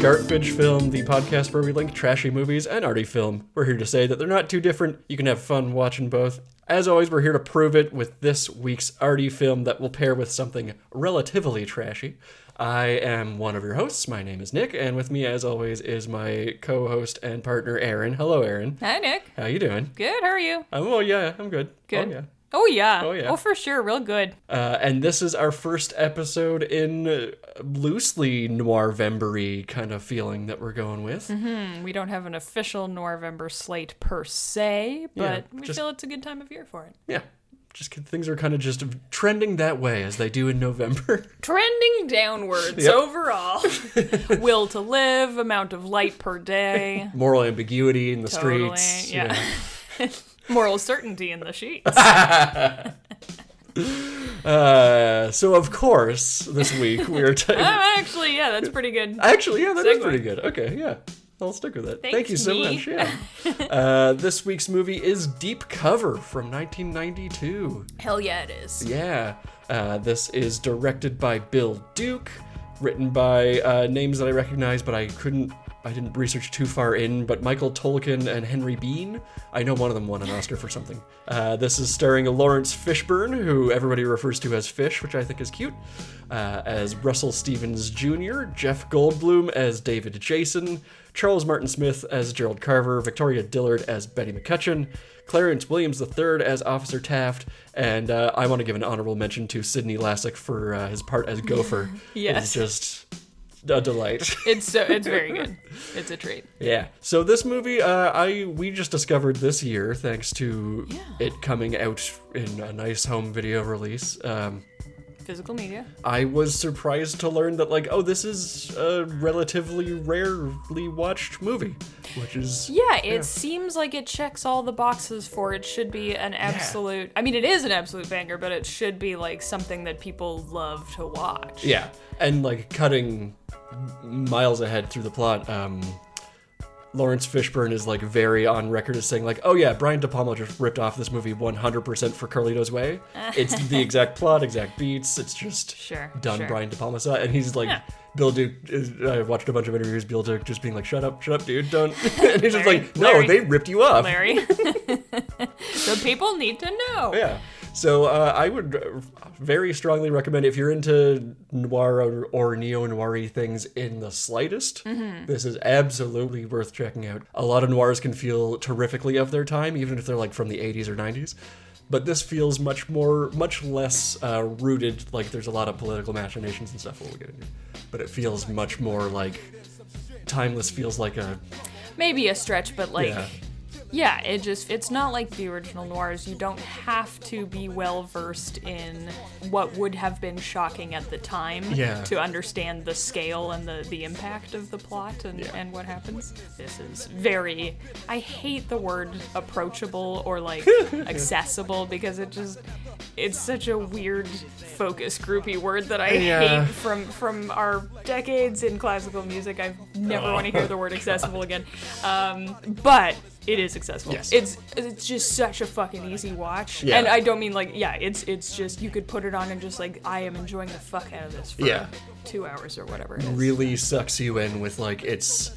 Garbage Film, the podcast where we link trashy movies and arty film. We're here to say that they're not too different. You can have fun watching both. As always, we're here to prove it with this week's arty film that will pair with something relatively trashy. I am one of your hosts. My name is Nick, and with me, as always, is my co-host and partner, Aaron. Hello, Aaron. Hi, Nick. How you doing? Good. How are you? Um, oh yeah, I'm good. Good. Oh yeah. Oh yeah. Oh, yeah. Oh for sure. Real good. Uh, and this is our first episode in loosely noir vembery kind of feeling that we're going with. Hmm, We don't have an official November slate per se, but Yeah, we just- feel it's a good time of year for it. Yeah, just things are kind of just trending that way as they do in November. Trending downwards Yep. overall. Will to live, amount of light per day. Moral ambiguity in the Totally. streets. Yeah. you Moral certainty in the sheets. Uh, so of course, this week we are. T- Oh, actually, yeah, that's pretty good. Actually, yeah, that is pretty good. Okay, yeah. I'll stick with it. Thank you so me. much. Yeah. uh, this week's movie is Deep Cover from 1992. Hell yeah, it is. Yeah. Uh, this is directed by Bill Duke, written by uh, names that I recognize, but I couldn't. I didn't research too far in, but Michael Tolkin and Henry Bean. I know one of them won an Oscar for something. Uh, this is starring Laurence Fishburne, who everybody refers to as Fish, which I think is cute, uh, as Russell Stevens Jr., Jeff Goldblum as David Jason, Charles Martin Smith as Gerald Carver, Victoria Dillard as Betty McCutcheon, Clarence Williams III as Officer Taft, and uh, I want to give an honorable mention to Sydney Lassick for uh, his part as Gopher. Yes. It's just a delight. It's so it's very good. It's a treat. yeah. So this movie, uh, I we just discovered this year thanks to it coming out in a nice home video release. Um, Physical media. I was surprised to learn that like, oh, this is a relatively rarely watched movie, which is Yeah, it seems like it checks all the boxes for it should be an absolute I mean it is an absolute banger, but it should be like something that people love to watch. Yeah, and like cutting miles ahead through the plot. Um, Laurence Fishburne is like very on record as saying like, "Oh yeah, Brian De Palma just ripped off this movie 100% for Carlito's Way. It's the exact plot, exact beats. It's just Sure, done sure. Brian De Palma style." And he's like, Yeah. Bill Duke. Uh, is, I watched a bunch of interviews. Bill Duke just being like, "Shut up, shut up, dude, don't." and he's just Larry, like, "No, Larry. they ripped you off." Larry. the people need to know. Yeah. So uh, I would uh, very strongly recommend if you're into noir or, or neo noir things in the slightest, this is absolutely worth checking out. A lot of noirs can feel terrifically of their time, even if they're like from the 80s or 90s. But this feels much more, much less uh, rooted. Like there's a lot of political machinations and stuff we'll get into, but it feels much more like timeless. Feels like a Maybe a stretch, but like yeah. Yeah, it just it's not like the original noirs. You don't have to be well versed in what would have been shocking at the time Yeah. to understand the scale and the, the impact of the plot and, Yeah. and what happens. This is very I hate the word approachable or like accessible because it just it's such a weird focus groupy word that I Yeah. hate from from our decades in classical music. I never want to hear the word accessible again. Um, but it is successful. Yes. It's it's just such a fucking easy watch. Yeah. And I don't mean like yeah, it's it's just you could put it on and just like I am enjoying the fuck out of this for Yeah. two hours or whatever. It really sucks you in with like it's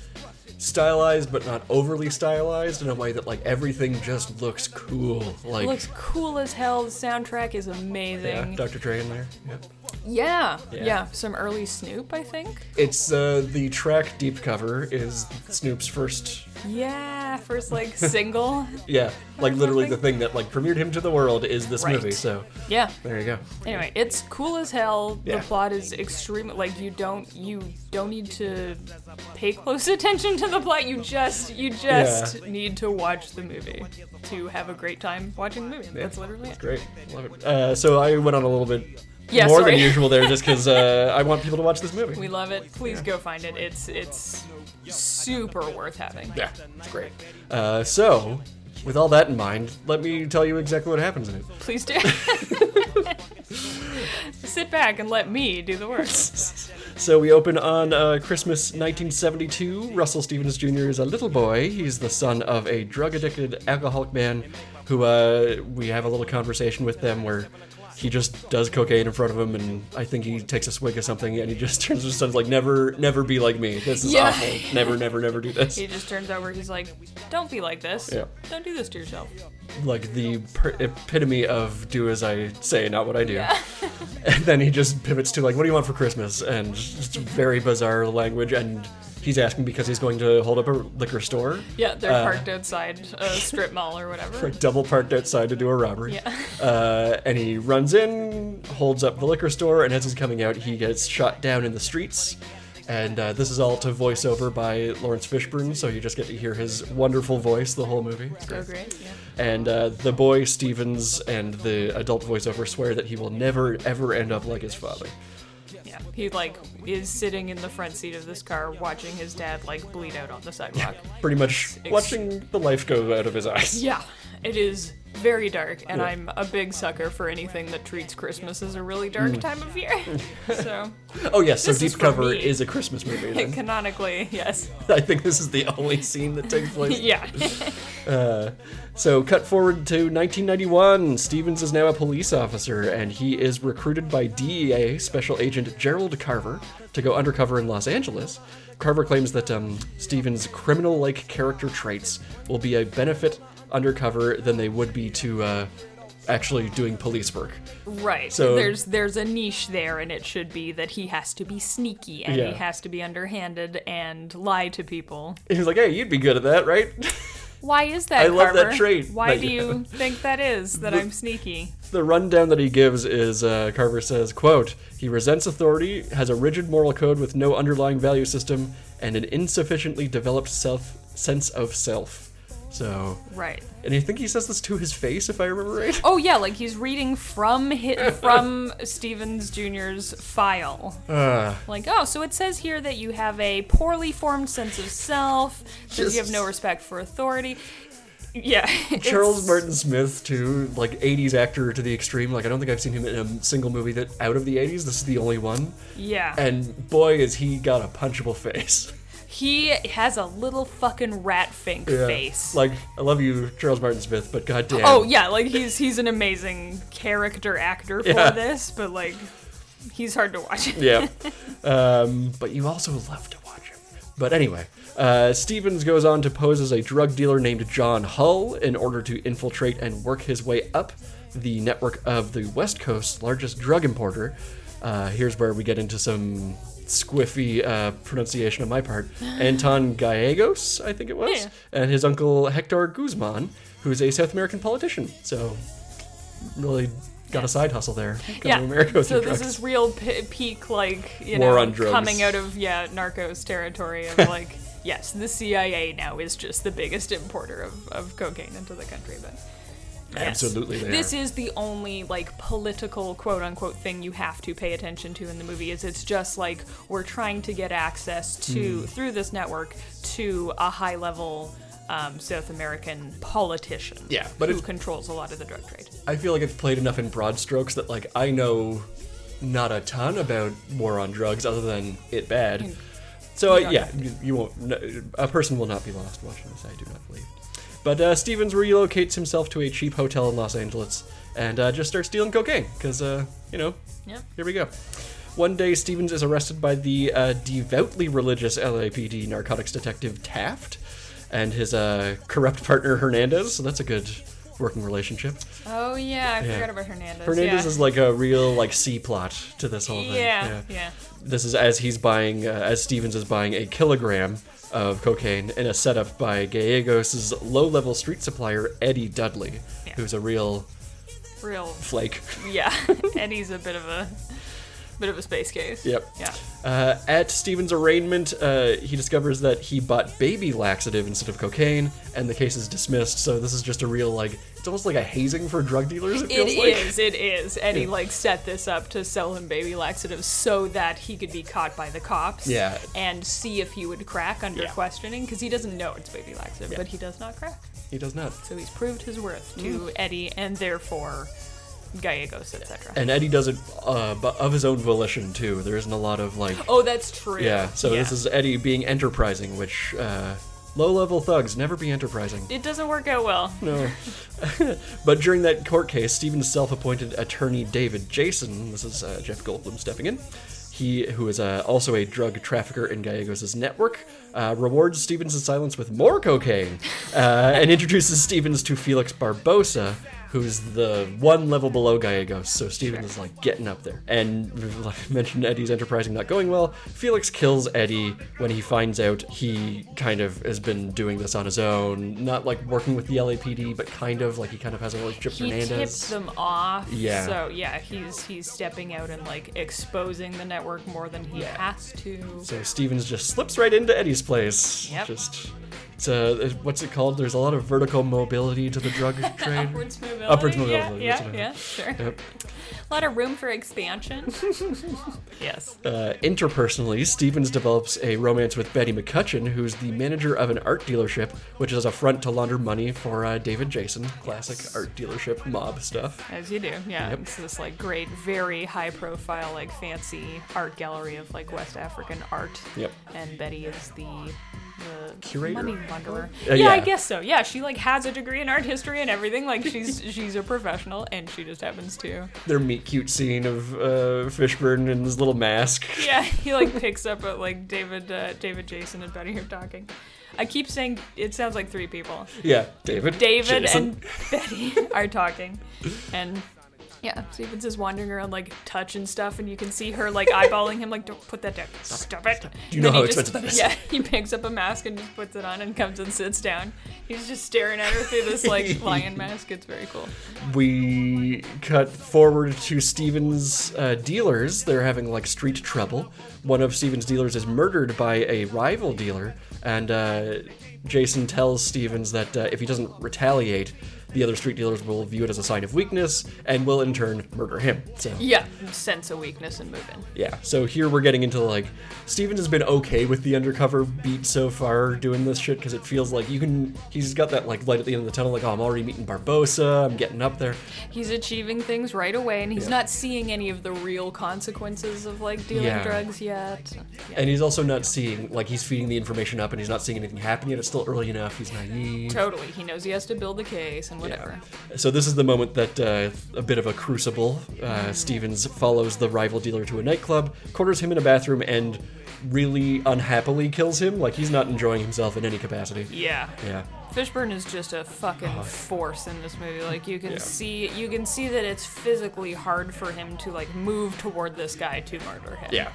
stylized but not overly stylized in a way that like everything just looks cool like It looks cool as hell. The soundtrack is amazing. yeah Dr. Dre in there yeah. Yeah, Yeah. yeah, Some early Snoop, I think. it's uh the track deep cover is snoop's first Yeah, first like single. yeah like literally the thing that like premiered him to the world is this Right. movie so Yeah. there you go Anyway, it's cool as hell. Yeah. The plot is extreme. Like you don't you don't need to pay close attention to the plot. You just you just Yeah. need to watch the movie to have a great time watching the movie. That's literally it. great love it uh, so i went on a little bit Yeah, more sorry. than usual there just because uh, i want people to watch this movie We love it. Please go find it. It's it's super worth having. yeah it's great uh, so with all that in mind let me tell you exactly what happens in it Please do. Sit back and let me do the work. So we open on uh, Christmas 1972. Russell Stevens Jr. is a little boy. He's the son of a drug addicted alcoholic man who uh, we have a little conversation with them where he just does cocaine in front of him, and I think he takes a swig of something, and he just turns to his son like, "Never, never be like me. This is Yeah. awful. Never, never, never do this." He just turns over. He's like, "Don't be like this. Yeah. Don't do this to yourself." like the per- epitome of "do as I say, not what I do." Yeah. And then he just pivots to like, "What do you want for Christmas?" And just very bizarre language, and he's asking because he's going to hold up a liquor store, Yeah, they're Uh, parked outside a strip mall or whatever. like double parked outside to do a robbery. Yeah. Uh, and he runs in, holds up the liquor store, and as he's coming out, he gets shot down in the streets. And uh, this is all to voiceover by Laurence Fishburne, so you just get to hear his wonderful voice the whole movie. It's So great. great. Yeah. And uh, the boy Stevens and the adult voiceover swear that he will never ever end up like his father. Yeah. He like is sitting in the front seat of this car watching his dad like bleed out on the sidewalk. Pretty much Ex- watching the life go out of his eyes. Yeah. It is very dark, and Yeah. I'm a big sucker for anything that treats Christmas as a really dark Mm. time of year. so, Oh yes, so This is Deep Cover is a Christmas movie. Canonically, yes. I think this is the only scene that takes place. Yeah. Uh, so, cut forward to 1991. Stevens is now a police officer, and he is recruited by DEA Special Agent Gerald Carver to go undercover in Los Angeles. Carver claims that um, Stevens' criminal like character traits will be a benefit undercover than they would be to uh, actually doing police work. Right. So- there's there's a niche there, and it should be that he has to be sneaky and Yeah. he has to be underhanded and lie to people. He's like, hey, you'd be good at that, right? Why is that? I love that Carver? trait Why that do you you think that is that I'm sneaky? the rundown that he gives is uh, Carver says, quote, he resents authority, has a rigid moral code with no underlying value system, and an insufficiently developed self sense of self. So, Right. and I think he says this to his face, if I remember right. Oh yeah, like he's reading from hi from Stevens Jr.'s file. Uh, Like, oh, so it says here that you have a poorly formed sense of self, that you have no respect for authority. Yeah. Charles Martin Smith, too, like 80s actor to the extreme. Like, I don't think I've seen him in a single movie that out of the 80s. This is the only one. Yeah. And boy, is he got a punchable face. He has a little fucking rat fink Yeah. face. Like, I love you, Charles Martin Smith, but goddamn. Oh yeah, like he's he's an amazing character actor for Yeah. this, but like he's hard to watch. yeah. Um, but you also love to watch him. But anyway, uh, Stevens goes on to pose as a drug dealer named John Hull in order to infiltrate and work his way up the network of the West Coast's largest drug importer. Uh, here's where we get into some squiffy uh, pronunciation on my part. Anton Gallegos, I think it was, Yeah. and his uncle Hector Guzman, who's a South American politician. So, really got a side hustle there. Coming Yeah. to America with so this is real p- peak like you War know coming out of yeah Narcos territory of like yes the CIA now is just the biggest importer of, of cocaine into the country, but. Yes. Absolutely This are. is the only like political quote unquote thing you have to pay attention to in the movie is it's just like we're trying to get access to Hmm. through this network to a high level um, South American politician Yeah, but who controls a lot of the drug trade. I feel like it's played enough in broad strokes that like I know not a ton about war on drugs other than it bad. So uh, yeah, you, you won't. No, a person will not be lost watching this. I do not believe. But uh, Stevens relocates himself to a cheap hotel in Los Angeles and uh, just starts stealing cocaine because uh, you know Yep. here we go. One day, Stevens is arrested by the uh, devoutly religious LAPD narcotics detective Taft and his uh, corrupt partner Hernandez. So that's a good working relationship. Oh yeah, I Yeah. forgot about Hernandez. Hernandez yeah. is like a real like C plot to this whole thing. yeah, yeah. This is as he's buying, uh, as Stevens is buying a kilogram of cocaine in a setup by Gallegos' low-level street supplier Eddie Dudley, Yeah. who's a real Real flake. yeah. Eddie's a bit of a bit of a space case. Yep. Yeah. Uh, at Stevens' arraignment, uh, he discovers that he bought baby laxative instead of cocaine, and the case is dismissed. So this is just a real like, it's almost like a hazing for drug dealers. It It feels like. is, it is. Eddie Yeah. like set this up to sell him baby laxatives so that he could be caught by the cops. Yeah. And see if he would crack under Yeah. questioning because he doesn't know it's baby laxative, Yeah. but he does not crack. He does not. So he's proved his worth to Mm. Eddie and therefore Gallegos, etc. And Eddie does it uh, of his own volition too. There isn't a lot of like. Oh, that's true. Yeah, so this is Eddie being enterprising, which uh, Low-level thugs never be enterprising. It doesn't work out well. No. but during that court case, Stevens' self-appointed attorney David Jason, this is uh, Jeff Goldblum stepping in, he, who is uh, also a drug trafficker in Gallegos' network, uh, rewards Stevens' silence with more cocaine uh, and introduces Stevens to Felix Barbosa, who's the one level below Gallegos. So Stevens is like getting up there. And like I mentioned Eddie's enterprising not going well. Felix kills Eddie when he finds out he kind of has been doing this on his own, not like working with the LAPD, but kind of like he kind of has a relationship with He Hernandez. tips them off. Yeah. So yeah, he's he's stepping out and like exposing the network more than he has to. So Stevens just slips right into Eddie's place. Yep. Just it's uh, what's it called? There's a lot of vertical mobility to the drug trade. Upwards mobility. Upwards Yeah, mobility, that's Yeah, yeah, sure. Yep. A lot of room for expansion. yes. Uh, interpersonally, Stevens develops a romance with Betty McCutcheon, who's the manager of an art dealership, which is a front to launder money for uh, David Jason. Classic art dealership mob stuff. As you do, yeah. Yep. It's this like great, very high profile, like fancy art gallery of like West African art. Yep. And Betty is the the Curator? money launderer. Uh, yeah, I guess so. Yeah, she like has a degree in art history and everything. Like she's she's a professional and she just happens to. Their meet cute scene of uh, Fishburne in his little mask. Yeah, he like picks up at like David uh, David Jason and Betty are talking. I keep saying it sounds like three people. Yeah, David. David Jason. and Betty are talking, and yeah, Stevens is wandering around like touching stuff, and you can see her like eyeballing him, like, "Don't put that down, stop it." Do you know Then he how just- expensive that is? Yeah, he picks up a mask and just puts it on, and comes and sits down. He's just staring at her through this like lion mask. It's very cool. we cut forward to Steven's uh, dealers. They're having like street trouble. One of Steven's dealers is murdered by a rival dealer, and uh, Jason tells Stevens that uh, if he doesn't retaliate, the other street dealers will view it as a sign of weakness and will in turn murder him. So Yeah, sense a weakness and move in. yeah, so here we're getting into like Stevens has been okay with the undercover beat so far doing this shit because it feels like you can. He's got that like light at the end of the tunnel, like oh, I'm already meeting Barbosa, I'm getting up there. He's achieving things right away, and he's Yeah. not seeing any of the real consequences of like dealing Yeah. drugs yet. Yeah. And he's also not seeing, like, he's feeding the information up and he's not seeing anything happen yet. It's still early enough. He's naive. Totally, he knows he has to build the case and whatever. So, this is the moment that uh, a bit of a crucible. Uh, Stevens follows the rival dealer to a nightclub, corners him in a bathroom, and really unhappily kills him. Like, he's not enjoying himself in any capacity. Yeah. Yeah. Fishburne is just a fucking force in this movie. Like you can Yeah. see, you can see that it's physically hard for him to like move toward this guy to murder him. Yeah.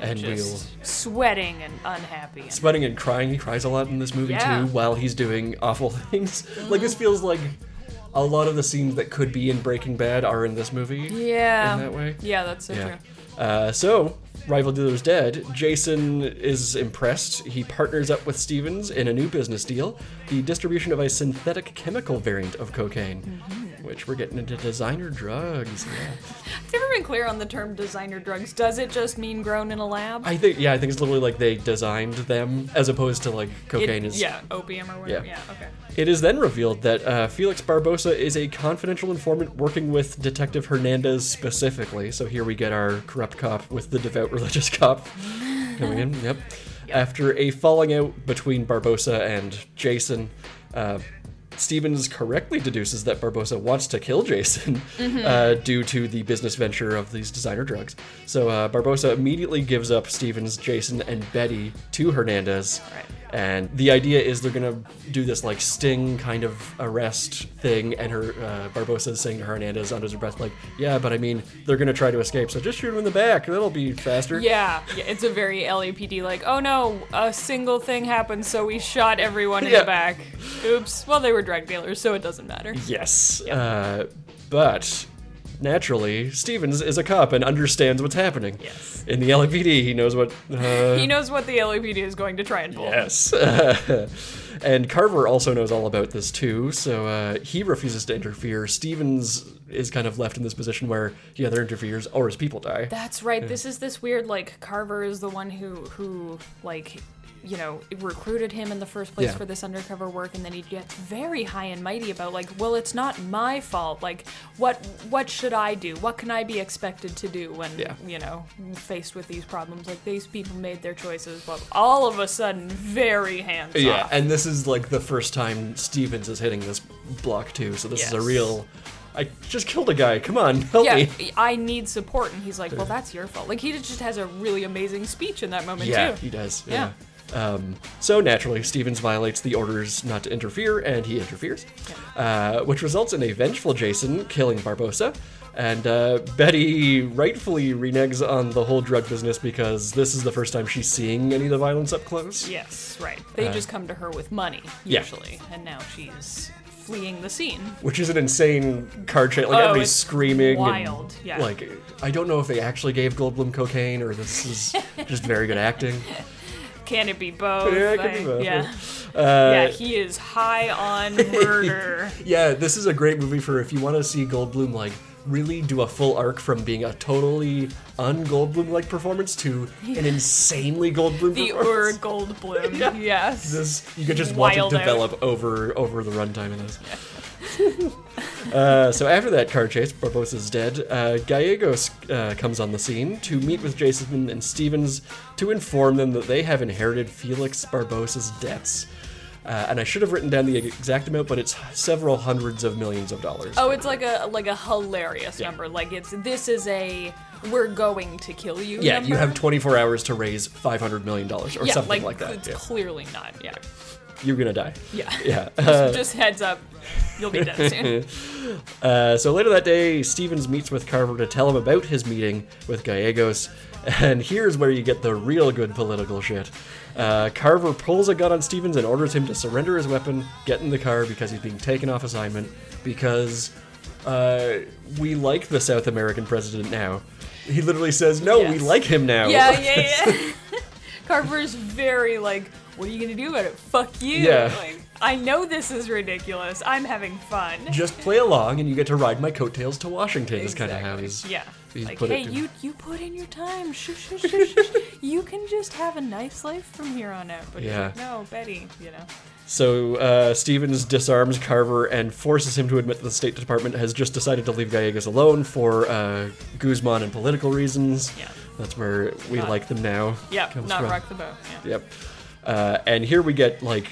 And we'll. just sweating and unhappy. And, Sweating and crying. He cries a lot in this movie, Yeah. too, while he's doing awful things. Like, this feels like a lot of the scenes that could be in Breaking Bad are in this movie. yeah. In that way? Yeah, that's so Yeah. true. Uh, so, rival dealer's dead. Jason is impressed. He partners up with Stevens in a new business deal the distribution of a synthetic chemical variant of cocaine, Mm-hmm. Which we're getting into designer drugs. Yeah. I've never been clear on the term designer drugs. Does it just mean grown in a lab? I think, yeah, I think it's literally like they designed them as opposed to like cocaine is. yeah, opium or whatever. Yeah. Yeah, okay. It is then revealed that uh, Felix Barbosa is a confidential informant working with Detective Hernandez specifically. So here we get our corrupt cop with the devout religious cop coming in. Yep. After a falling out between Barbosa and Jason, uh, Stevens correctly deduces that Barbosa wants to kill Jason uh, due to the business venture of these designer drugs. So uh, Barbosa immediately gives up Stevens, Jason, and Betty to Hernandez. Right. And the idea is they're gonna do this like sting kind of arrest thing, and her uh, Barbosa is saying to Hernandez under her breath, like, "Yeah, but I mean, they're gonna try to escape, so just shoot him in the back. That'll be faster." Yeah, yeah, it's a very LAPD like, oh no, a single thing happened, so we shot everyone in Yeah. the back. Oops. Well, they were drug dealers, so it doesn't matter. Yes. Uh, but naturally, Stevens is a cop and understands what's happening. Yes. In the LAPD, he knows what. Uh, He knows what the LAPD is going to try and pull. Yes. and Carver also knows all about this too, so uh, he refuses to interfere. Stevens is kind of left in this position where he either interferes or his people die. That's right. This is this weird like Carver is the one who who like you know, recruited him in the first place Yeah. for this undercover work, and then he gets very high and mighty about like, well, it's not my fault. Like, what what should I do? What can I be expected to do when Yeah. you know faced with these problems? Like these people made their choices, but all of a sudden, very hands Yeah, off. and this is like the first time Stevens is hitting this block too. So this is a real. I just killed a guy. Come on, help yeah, me. I need support, and he's like, well, that's your fault. Like he just has a really amazing speech in that moment Yeah, too. Yeah, he does. Yeah. Yeah. Um, so naturally, Stevens violates the orders not to interfere, and he interferes, uh, which results in a vengeful Jason killing Barbosa. And uh, Betty rightfully reneges on the whole drug business because this is the first time she's seeing any of the violence up close. Yes, right. They Uh, just come to her with money yeah. usually, and now she's fleeing the scene. Which is an insane car chase. Like Oh, everybody's screaming. and, wild, yeah. Like I don't know if they actually gave Goldblum cocaine or this is just very good acting. Can it be both? Yeah, it could be both, Yeah. Uh, yeah, he is high on murder. Yeah, this is a great movie for if you want to see Goldblum like really do a full arc from being a totally un-Goldblum like performance to an insanely Goldblum the Ur performance. Goldblum. Yeah. Yes. This you could just watch it Wild out. develop over over the runtime of this. uh, so after that car chase, Barbosa's dead. Uh, Gallegos uh, comes on the scene to meet with Jason and Stevens to inform them that they have inherited Felix Barbosa's debts. Uh, and I should have written down the exact amount, but it's several hundreds of millions of dollars. Oh, it's like a like a hilarious Yeah. number. Like it's this is a we're going to kill you. Yeah, number. you have 24 hours to raise 500 million dollars or yeah, something like, like, that. It's Yeah. clearly not. Yeah. You're gonna die. Yeah. Yeah. just, just heads up, you'll be dead soon. Uh, so later that day, Stevens meets with Carver to tell him about his meeting with Gallegos, and here's where you get the real good political shit. Uh, Carver pulls a gun on Stevens and orders him to surrender his weapon, get in the car because he's being taken off assignment, because uh, we like the South American president now. He literally says, "No, we like him now." Yeah, yeah, yeah. Carver's very like, what are you gonna do about it? Fuck you. Yeah. Like, I know this is ridiculous. I'm having fun. Just play along, and you get to ride my coattails to Washington. Is kind of how he's yeah. he's like, hey, you you put in your time. Shush, shush, shush, shush. You can just have a nice life from here on out. But Yeah. like, no, Betty. You know. So uh, Stevens disarms Carver and forces him to admit that the State Department has just decided to leave Gallegos alone for uh, Guzman and political reasons. Yeah. That's where we Not- like them now. Yeah. Not from. rock the boat. Yeah. Yep. Uh, and here we get like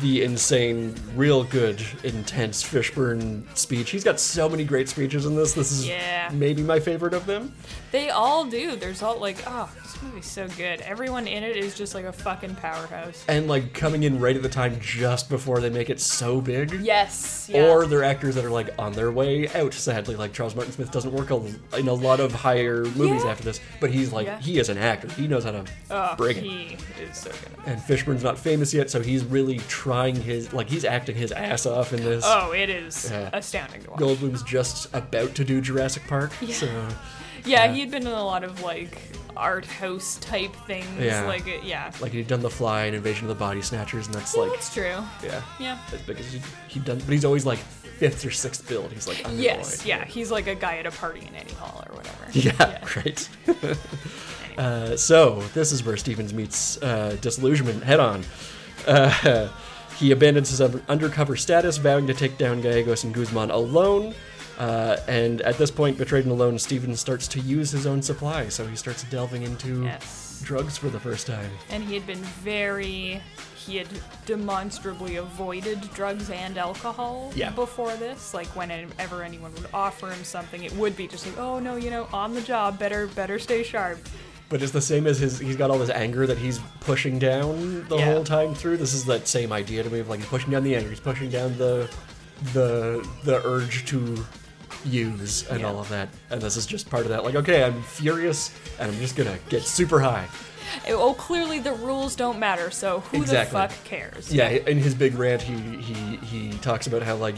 the insane, real good, intense Fishburne speech. He's got so many great speeches in this. This is Yeah. maybe my favorite of them. They all do. There's all like, oh, this movie's so good. Everyone in it is just like a fucking powerhouse. And like coming in right at the time just before they make it so big. Yes. Yeah. Or they're actors that are like on their way out. Sadly, like Charles Martin Smith doesn't work a, in a lot of higher movies Yeah. after this, but he's like Yeah. he is an actor. He knows how to oh, bring it. he is so good. And Fishburne's not famous yet, so he's really trying his like he's acting his ass off in this. Oh, it is astounding to watch. Goldblum's just about to do Jurassic Park, so yeah, yeah. he had been in a lot of like art house type things. Yeah. Like, yeah. like he'd done The Fly and Invasion of the Body Snatchers, and that's Yeah, like that's true. yeah, Yeah. as big as he, he'd done. But he's always like fifth or sixth billed. He's like. Yes, yeah, he's like a guy at a party in Annie Hall or whatever. Yeah, right. uh, so this is where Stevens meets uh, disillusionment head on. Uh, he abandons his undercover status, vowing to take down Gallegos and Guzman alone. Uh, and at this point, betrayed and alone, Stevens starts to use his own supply. So he starts delving into Yes. drugs for the first time. And he had been very. He had demonstrably avoided drugs and alcohol Yeah. before this. Like whenever anyone would offer him something, it would be just like, "Oh no, you know, on the job, better, better stay sharp." But it's the same as his. He's got all this anger that he's pushing down the Yeah. whole time through. This is that same idea to me of like he's pushing down the anger. He's pushing down the, the the urge to use and Yeah. all of that. And this is just part of that. Like, okay, I'm furious and I'm just gonna get super high. Oh, clearly the rules don't matter, so who Exactly. the fuck cares? Yeah. In his big rant, he he he talks about how like.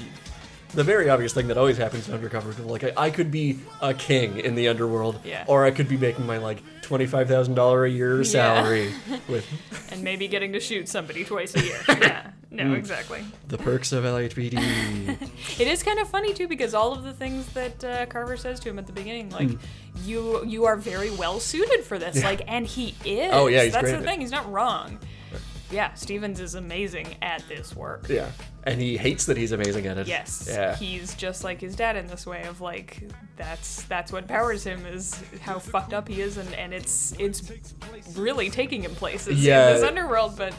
The very obvious thing that always happens in undercover people, like I, I could be a king in the underworld, Yeah. or I could be making my like twenty five thousand dollar a year salary with And maybe getting to shoot somebody twice a year. yeah. No, Mm. exactly. The perks of LAPD. It is kind of funny too because all of the things that uh, Carver says to him at the beginning, like you you are very well suited for this. Yeah. like, and he is. Oh, yeah, he's that's great the thing. He's not wrong. Yeah, Stevens is amazing at this work. Yeah, and he hates that he's amazing at it. Yes, Yeah. he's just like his dad in this way of like that's that's what powers him is how fucked up he is, and, and it's it's really taking him places Yeah. in this underworld, but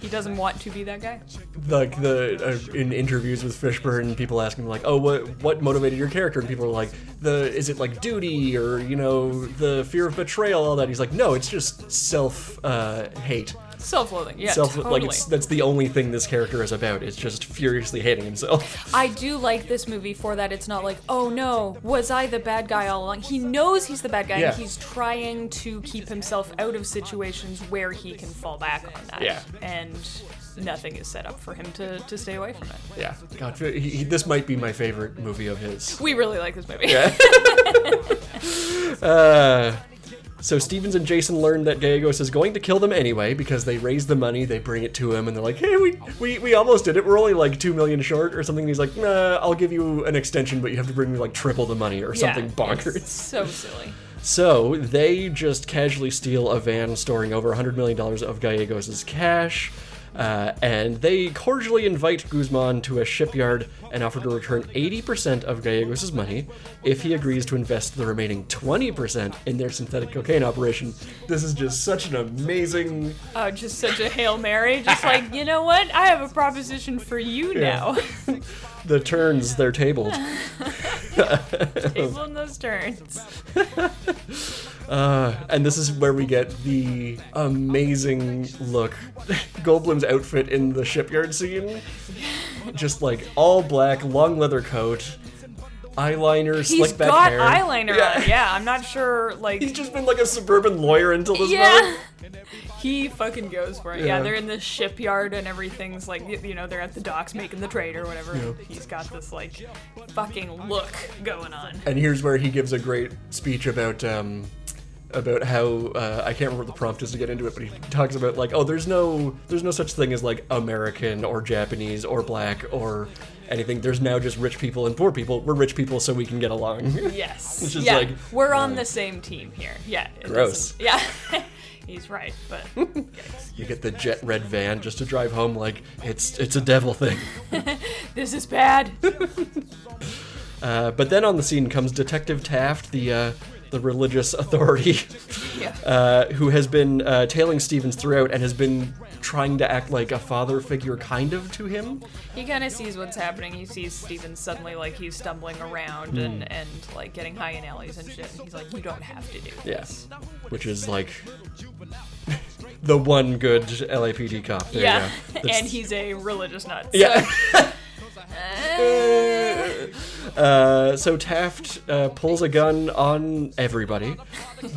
he doesn't want to be that guy. like the uh, in interviews with Fishburne, people ask him like, "Oh, what what motivated your character?" And people are like, "The is it like duty or you know the fear of betrayal, all that?" He's like, "No, it's just self uh, hate, Self-loathing, yeah, self totally. like it's, that's the only thing this character is about. It's just furiously hating himself." I do like this movie for that. It's not like, oh no, was I the bad guy all along? He knows he's the bad guy. Yeah. And he's trying to keep himself out of situations where he can fall back on that. Yeah. And nothing is set up for him to, to stay away from it. yeah, God, he, he, this might be my favorite movie of his. We really like this movie. Uh, so Stevens and Jason learn that Gallegos is going to kill them anyway because they raise the money, they bring it to him, and they're like, "Hey, we we, we almost did it. We're only like two million short or something." And he's like, "Nah, I'll give you an extension, but you have to bring me like triple the money or Yeah, something bonkers." it's so silly. So they just casually steal a van storing over $100 million of Gallegos' cash, uh, and they cordially invite Guzman to a shipyard and offer to return 80% of Gallegos' money if he agrees to invest the remaining 20% in their synthetic cocaine operation. This is just such an amazing. Oh, just such a Hail Mary. Just like, you know what? I have a proposition for you now. The turns, they're tabled. Table in those turns. Uh, and this is where we get the amazing look. Goldblum's outfit in the shipyard scene. Just like all black, long leather coat, eyeliner, He's slick back got hair. eyeliner Yeah. on. Yeah, I'm not sure, like. He's just been like a suburban lawyer until this Yeah. moment. He fucking goes for it. Yeah. Yeah. they're in the shipyard and everything's like, you know, they're at the docks making the trade or whatever. Yeah. He's got this like fucking look going on. And here's where he gives a great speech about um, about how uh, I can't remember what the prompt is to get into it, but he talks about like, oh, there's no there's no such thing as like American or Japanese or black or anything. There's now just rich people and poor people. We're rich people, so we can get along. Yes. It's just yeah. like, we're on the same team here. Yeah. Gross. doesn't- Yeah. He's right, but yikes. you get the jet red van just to drive home like it's it's a devil thing. this is bad. Uh, but then on the scene comes Detective Taft, the uh, the religious authority. Yeah. uh, who has been uh, tailing Stevens throughout and has been trying to act like a father figure kind of to him. He kind of sees what's happening. He sees Stevens suddenly like he's stumbling around Hmm. and, and like getting high in alleys and shit. And he's like, you don't have to do this. Yeah. Which is like the one good LAPD cop. There Yeah. and he's a religious nut. Yeah. So, Uh, so Taft uh, pulls a gun on everybody.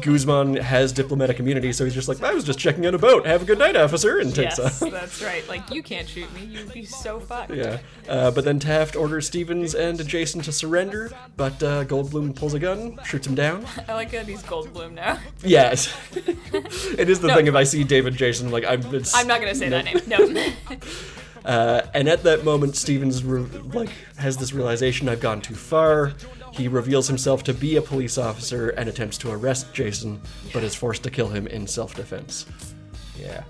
Guzman has diplomatic immunity, so he's just like, I was just checking out a boat. Have a good night, officer, and takes yes, off. that's right. Like you can't shoot me. You'd be so fucked. Yeah. Uh, but then Taft orders Stevens and Jason to surrender, but uh, Goldblum pulls a gun, shoots him down. I like that he's Goldblum now. Yes. it is the No. thing if I see David Jason, like, I'm. I'm not gonna say that name. No. Uh, and at that moment, Stevens re- like has this realization: I've gone too far. He reveals himself to be a police officer and attempts to arrest Jason, but is forced to kill him in self-defense. Yeah,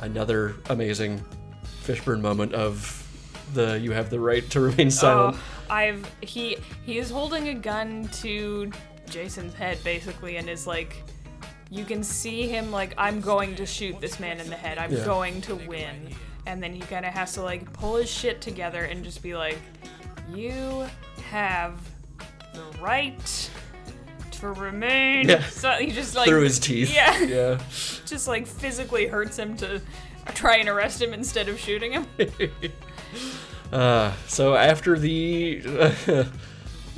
another amazing Fishburne moment of the "you have the right to remain silent." Oh, I've he he is holding a gun to Jason's head basically, and is like, you can see him like, I'm going to shoot this man in the head. I'm Yeah. going to win. And then he kind of has to like pull his shit together and just be like, you have the right to remain. Yeah. So he just like Through his teeth. Yeah. Yeah. just like physically hurts him to try and arrest him instead of shooting him. Uh, so after the,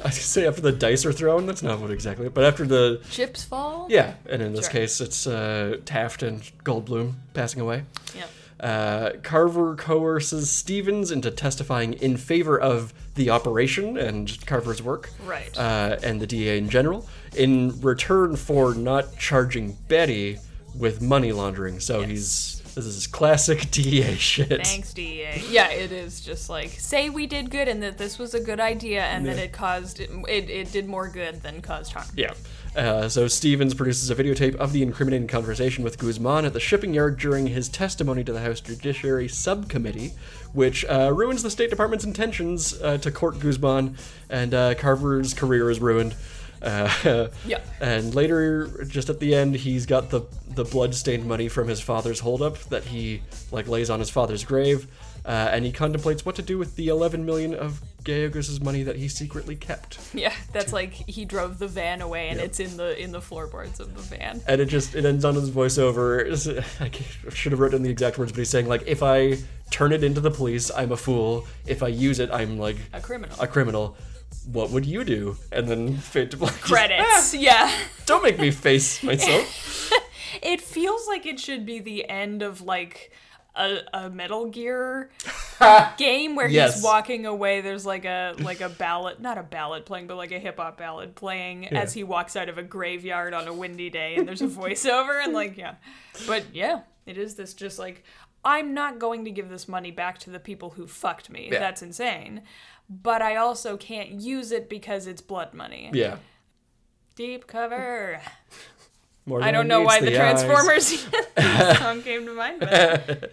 I say after the dice are thrown. That's not what exactly, but after the Chips fall. yeah, and in this Sure. case, it's uh, Taft and Goldblum passing away. Yep. Uh, Carver coerces Stevens into testifying in favor of the operation and Carver's work, Right. uh, and the DA in general, in return for not charging Betty with money laundering. So he's This is classic DEA shit. Thanks, DEA. Yeah, it is just like say we did good and that this was a good idea, and Yeah. it caused it, it. It did more good than caused harm. Yeah. Uh, so Stevens produces a videotape of the incriminating conversation with Guzman at the shipping yard during his testimony to the House Judiciary Subcommittee, which uh, ruins the State Department's intentions uh, to court Guzman, and uh, Carver's career is ruined. Uh, Yeah. And later, just at the end, he's got the the blood-stained money from his father's holdup that he like lays on his father's grave, uh, and he contemplates what to do with the 11 million of Gallegos's money that he secretly kept. Yeah, that's like he drove the van away, and it's in the in the floorboards of the van. and it just it ends on his voiceover. I should have written the exact words, but he's saying like, if I turn it into the police, I'm a fool. If I use it, I'm like A criminal. a criminal. What would you do? And then fade to black. just, Credits. Yeah. "Ah, don't make me face myself. It feels like it should be the end of like a, a Metal Gear game where Yes. he's walking away. There's like a like a ballad, not a ballad playing, but like a hip hop ballad playing as he walks out of a graveyard on a windy day, and there's a voiceover and like yeah, but yeah, it is this just like I'm not going to give this money back to the people who fucked me. Yeah. That's insane. But I also can't use it because it's blood money. yeah. Deep cover. I don't know why the, eyes. Transformers song came to mind, but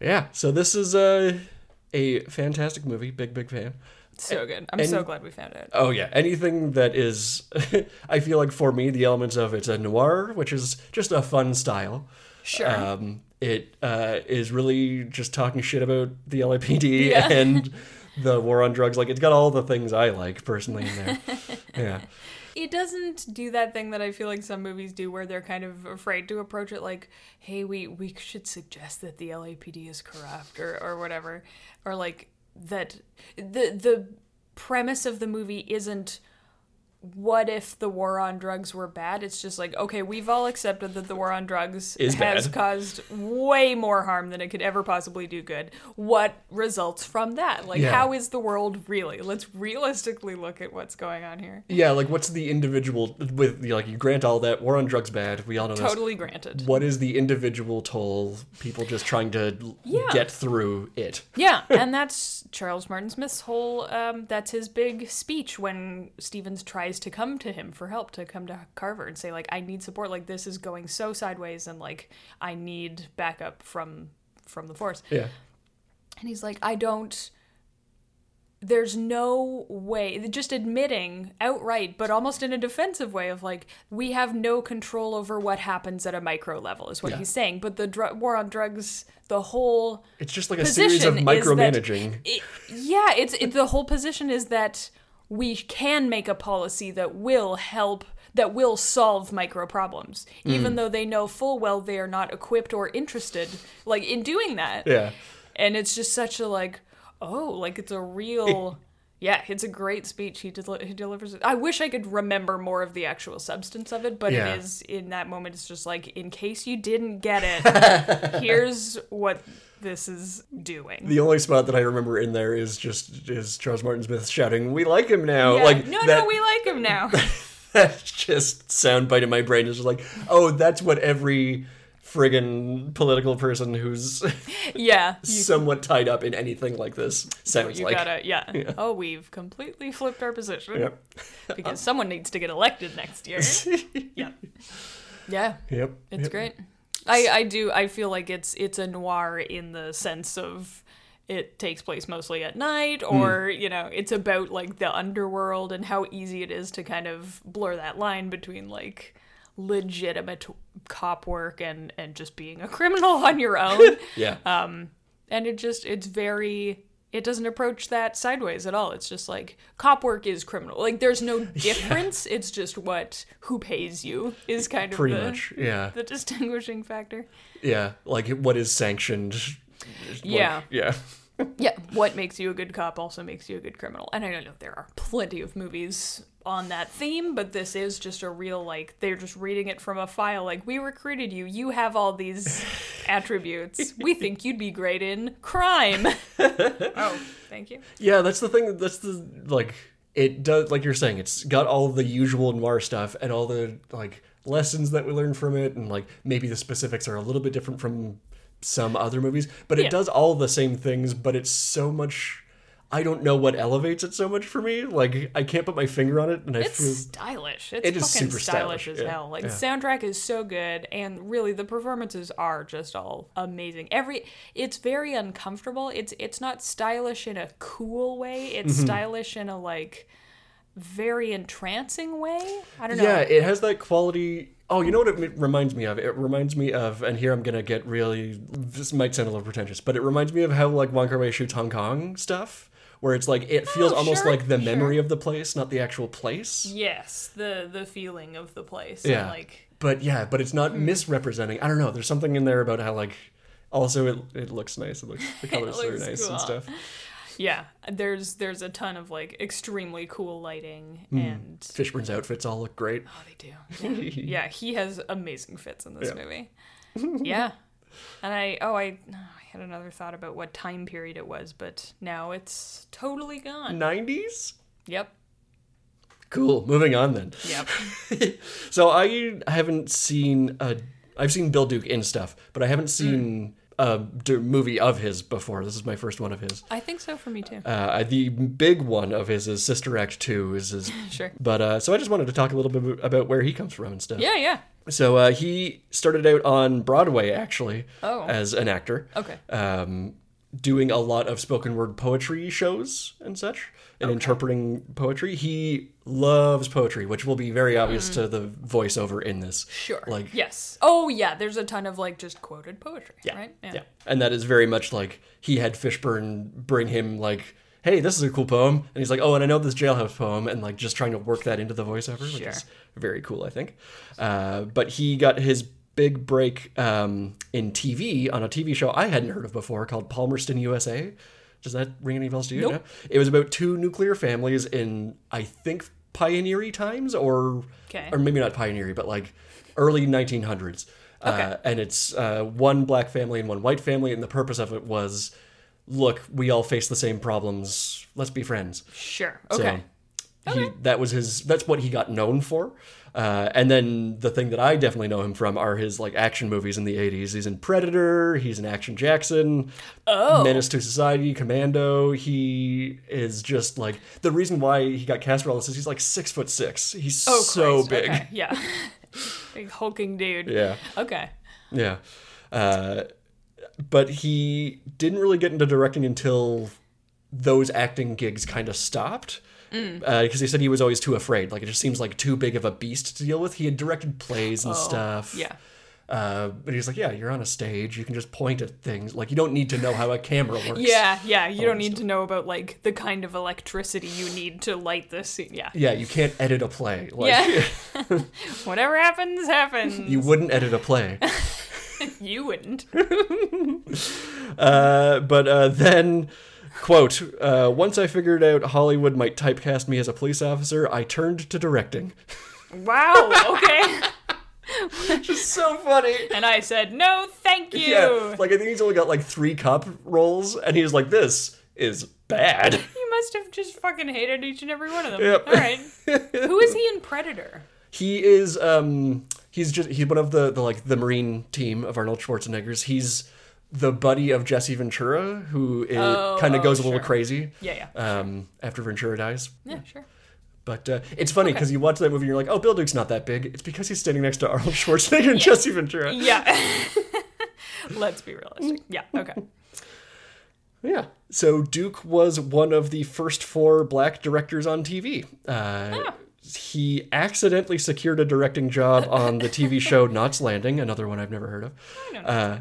Yeah. So this is a a fantastic movie. Big big fan. so good. I'm so glad we found it. Oh yeah, anything that is, I feel like for me the elements of it's a noir, which is just a fun style. Sure. Um, it uh, is really just talking shit about the LAPD Yeah. and the war on drugs. Like it's got all the things I like personally in there. yeah, it doesn't do that thing that I feel like some movies do where they're kind of afraid to approach it like, hey, we, we should suggest that the LAPD is corrupt or, or whatever. Or like that the the premise of the movie isn't what if the war on drugs were bad? It's just like, okay, we've all accepted that the war on drugs Is has bad. caused way more harm than it could ever possibly do good. What results from that? Like, Yeah. how is the world really? Let's realistically look at what's going on here. yeah. Like what's the individual with you like you grant all that war on drugs bad. We all know this. Totally granted. What is the individual toll? People just trying to Yeah. get through it. Yeah, and that's Charles Martin Smith's whole. Um, that's his big speech when Stevens tries to come to him for help, to come to Carver and say like, "I need support. Like this is going so sideways, and like I need backup from from the force." Yeah. And he's like, "I don't." There's no way, just admitting outright, but almost in a defensive way of like, we have no control over what happens at a micro level, is what Yeah. he's saying. But the dr- war on drugs, the whole It's just like a series of that- micromanaging. it- yeah, it's it, the whole position is that we can make a policy that will help that will solve micro problems even Mm. though they know full well they are not equipped or interested like in doing that yeah. and it's just such a like oh like it's a real yeah it's a great speech he, del- he delivers it i wish i could remember more of the actual substance of it but Yeah. it is in that moment it's just like in case you didn't get it here's what this is doing The only spot that I remember in there is just is Charles Martin Smith shouting, "We like him now!" Yeah. Like no, that, no, we like him now. that just soundbite in my brain is just like, oh, that's what every friggin' political person who's yeah, you, somewhat tied up in anything like this sounds you like. gotta, yeah. Oh, we've completely flipped our position Yep. because someone needs to get elected next year. yeah, yeah, Yep. it's yep. great. I, I do. I feel like it's it's a noir in the sense of it takes place mostly at night, Hmm. or you know, it's about like the underworld and how easy it is to kind of blur that line between like legitimate cop work and and just being a criminal on your own. Yeah. Um, and it just it's very it doesn't approach that sideways at all. It's just like cop work is criminal. Like there's no difference. It's just what who pays you is kind of Pretty the, much. Yeah. the distinguishing factor. Yeah. Like what is sanctioned. like, Yeah. Yeah. Yeah, what makes you a good cop also makes you a good criminal. And I don't know there are plenty of movies on that theme, but this is just a real like they're just reading it from a file like we recruited you. You have all these attributes. We think you'd be great in crime. oh, thank you. Yeah, that's the thing. That's the like it does. Like you're saying, it's got all the usual noir stuff and all the like lessons that we learn from it, and like maybe the specifics are a little bit different from some other movies, but it Yeah. does all the same things, but it's so much I don't know what elevates it so much for me. Like I can't put my finger on it and I It's feel stylish. It's It is fucking super stylish, stylish, as yeah, hell. Like yeah. the soundtrack is so good, and really the performances are just all amazing. Every it's very uncomfortable. It's it's not stylish in a cool way. It's Mm-hmm. stylish in a like very entrancing way. I don't know. Yeah, it has that quality. Oh, you know what it reminds me of? It reminds me of, and here I'm gonna get really. This might sound a little pretentious, but it reminds me of how like Wong Kar Wai shoots Hong Kong stuff, where it's like it feels Oh, almost sure, like the sure. memory of the place, not the actual place. Yes, the the feeling of the place. Yeah. Like But yeah, but it's not Hmm. misrepresenting. I don't know. There's something in there about how like. Also, it, it looks nice. It looks the colors are looks nice cool. and stuff. Yeah, there's there's a ton of like extremely cool lighting Hmm. and Fishburne's outfits all look great. Oh, they do. Yeah, yeah he has amazing fits in this Yeah. movie. yeah. And I, oh, I, I had another thought about what time period it was, but now it's totally gone. 90s. Yep. Cool. Moving on then. Yep. So I haven't seen a. I've seen Bill Duke in stuff, but I haven't seen a d- movie of his before. This is my first one of his. I think so for me too. Uh, the big one of his is Sister Act Two. Is his. Sure. But uh, so I just wanted to talk a little bit about where he comes from and stuff. Yeah, yeah. So uh, he started out on Broadway actually Oh. as an actor. Okay. Um, doing a lot of spoken word poetry shows and such, and interpreting poetry. He loves poetry, which will be very obvious to the voiceover in this. Mm. Sure. Like yes. Oh, yeah. There's a ton of like just quoted poetry, Yeah. right? Yeah. And that is very much like he had Fishburne bring him like, hey, this is a cool poem. And he's like, oh, and I know this jailhouse poem, and like just trying to work that into the voiceover, which is very cool, I think. Uh, but he got his big break um, in TV on a TV show I hadn't heard of before called Palmerstown USA. Does that ring any bells to you? Nope. No? It was about two nuclear families in, I think, pioneery times, or Okay. or maybe not pioneery, but like early 1900s. Uh, Okay. and it's uh, one black family and one white family, and the purpose of it was, look, we all face the same problems. Let's be friends. Sure. Okay. So he, that was his. That's what he got known for. Uh, and then the thing that I definitely know him from are his like action movies in the '80s. He's in Predator. He's in Action Jackson. Oh. Menace to Society, Commando. He is just like the reason why he got cast for all this is he's like six foot six. He's oh, so Christ. big. Okay. Yeah. Big hulking dude. Yeah. Okay. Yeah. Uh, but he didn't really get into directing until those acting gigs kind of stopped. Because he said he was always too afraid. Like, it just seems like too big of a beast to deal with. He had directed plays and stuff. Oh, Yeah. Uh, but he's like, yeah, you're on a stage. You can just point at things. Like, you don't need to know how a camera works. Yeah, yeah. You don't need to know about like the kind of electricity you need to light this scene. Yeah. Yeah, you can't edit a play. Like, Yeah. Whatever happens, happens. you wouldn't edit a play. You wouldn't. Uh, but uh, then, quote, uh, once I figured out Hollywood might typecast me as a police officer, I turned to directing. Wow. Okay. Just so funny. and I said, no, thank you. Yeah, like I think he's only got like three cop roles, and he's like, this is bad. you must have just fucking hated each and every one of them. Yep. All right. Who is he in Predator? He is, um, he's just he's one of the the like the Marine team of Arnold Schwarzenegger's. He's the buddy of Jesse Ventura, who Oh, kind of oh, goes a little crazy. Yeah, yeah. Um, after Ventura dies. Yeah, sure. But uh, it's funny because you watch that movie and you're like, oh, Bill Duke's not that big. It's because he's standing next to Arnold Schwarzenegger and Jesse Ventura. Yeah. Let's be realistic. Yeah, okay. Yeah. So Duke was one of the first four black directors on TV. Uh, He accidentally secured a directing job on the TV show Knots Landing, another one I've never heard of, I don't know uh.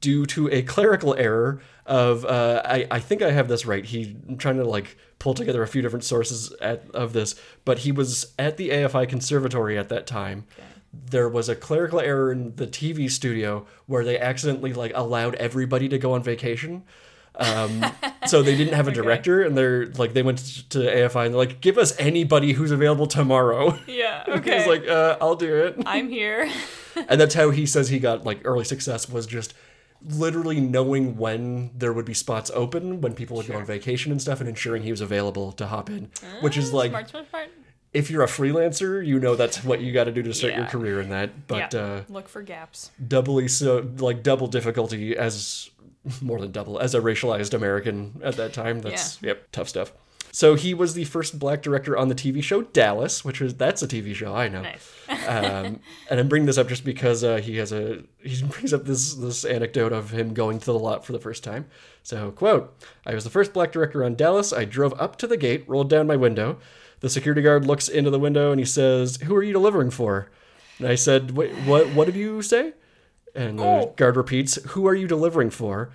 Due to a clerical error of uh, I, I think I have this right. He I'm trying to like pull together a few different sources at, of this, but he was at the AFI Conservatory at that time. There was a clerical error in the TV studio where they accidentally like allowed everybody to go on vacation. Um, so they didn't have a director, and they're like they went to AFI and they're like, "Give us anybody who's available tomorrow." Yeah, okay. He's like, uh, "I'll do it." I'm here. and that's how he says he got like early success was just literally knowing when there would be spots open when people would go on vacation and stuff and ensuring he was available to hop in which is like smart, smart, smart. if you're a freelancer, you know that's what you got to do to start your career in that. But yeah. uh, Look for gaps. doubly so, like double difficulty as more than double as a racialized American at that time. That's yep, tough stuff. So he was the first black director on the TV show Dallas, which is that's a TV show I know. Nice. um, and I'm bringing this up just because uh, he has a he brings up this this anecdote of him going to the lot for the first time. So quote: I was the first black director on Dallas. I drove up to the gate, rolled down my window. The security guard looks into the window and he says, "Who are you delivering for?" And I said, "Wait, what? What did you say?" And the Oh. guard repeats, "Who are you delivering for?"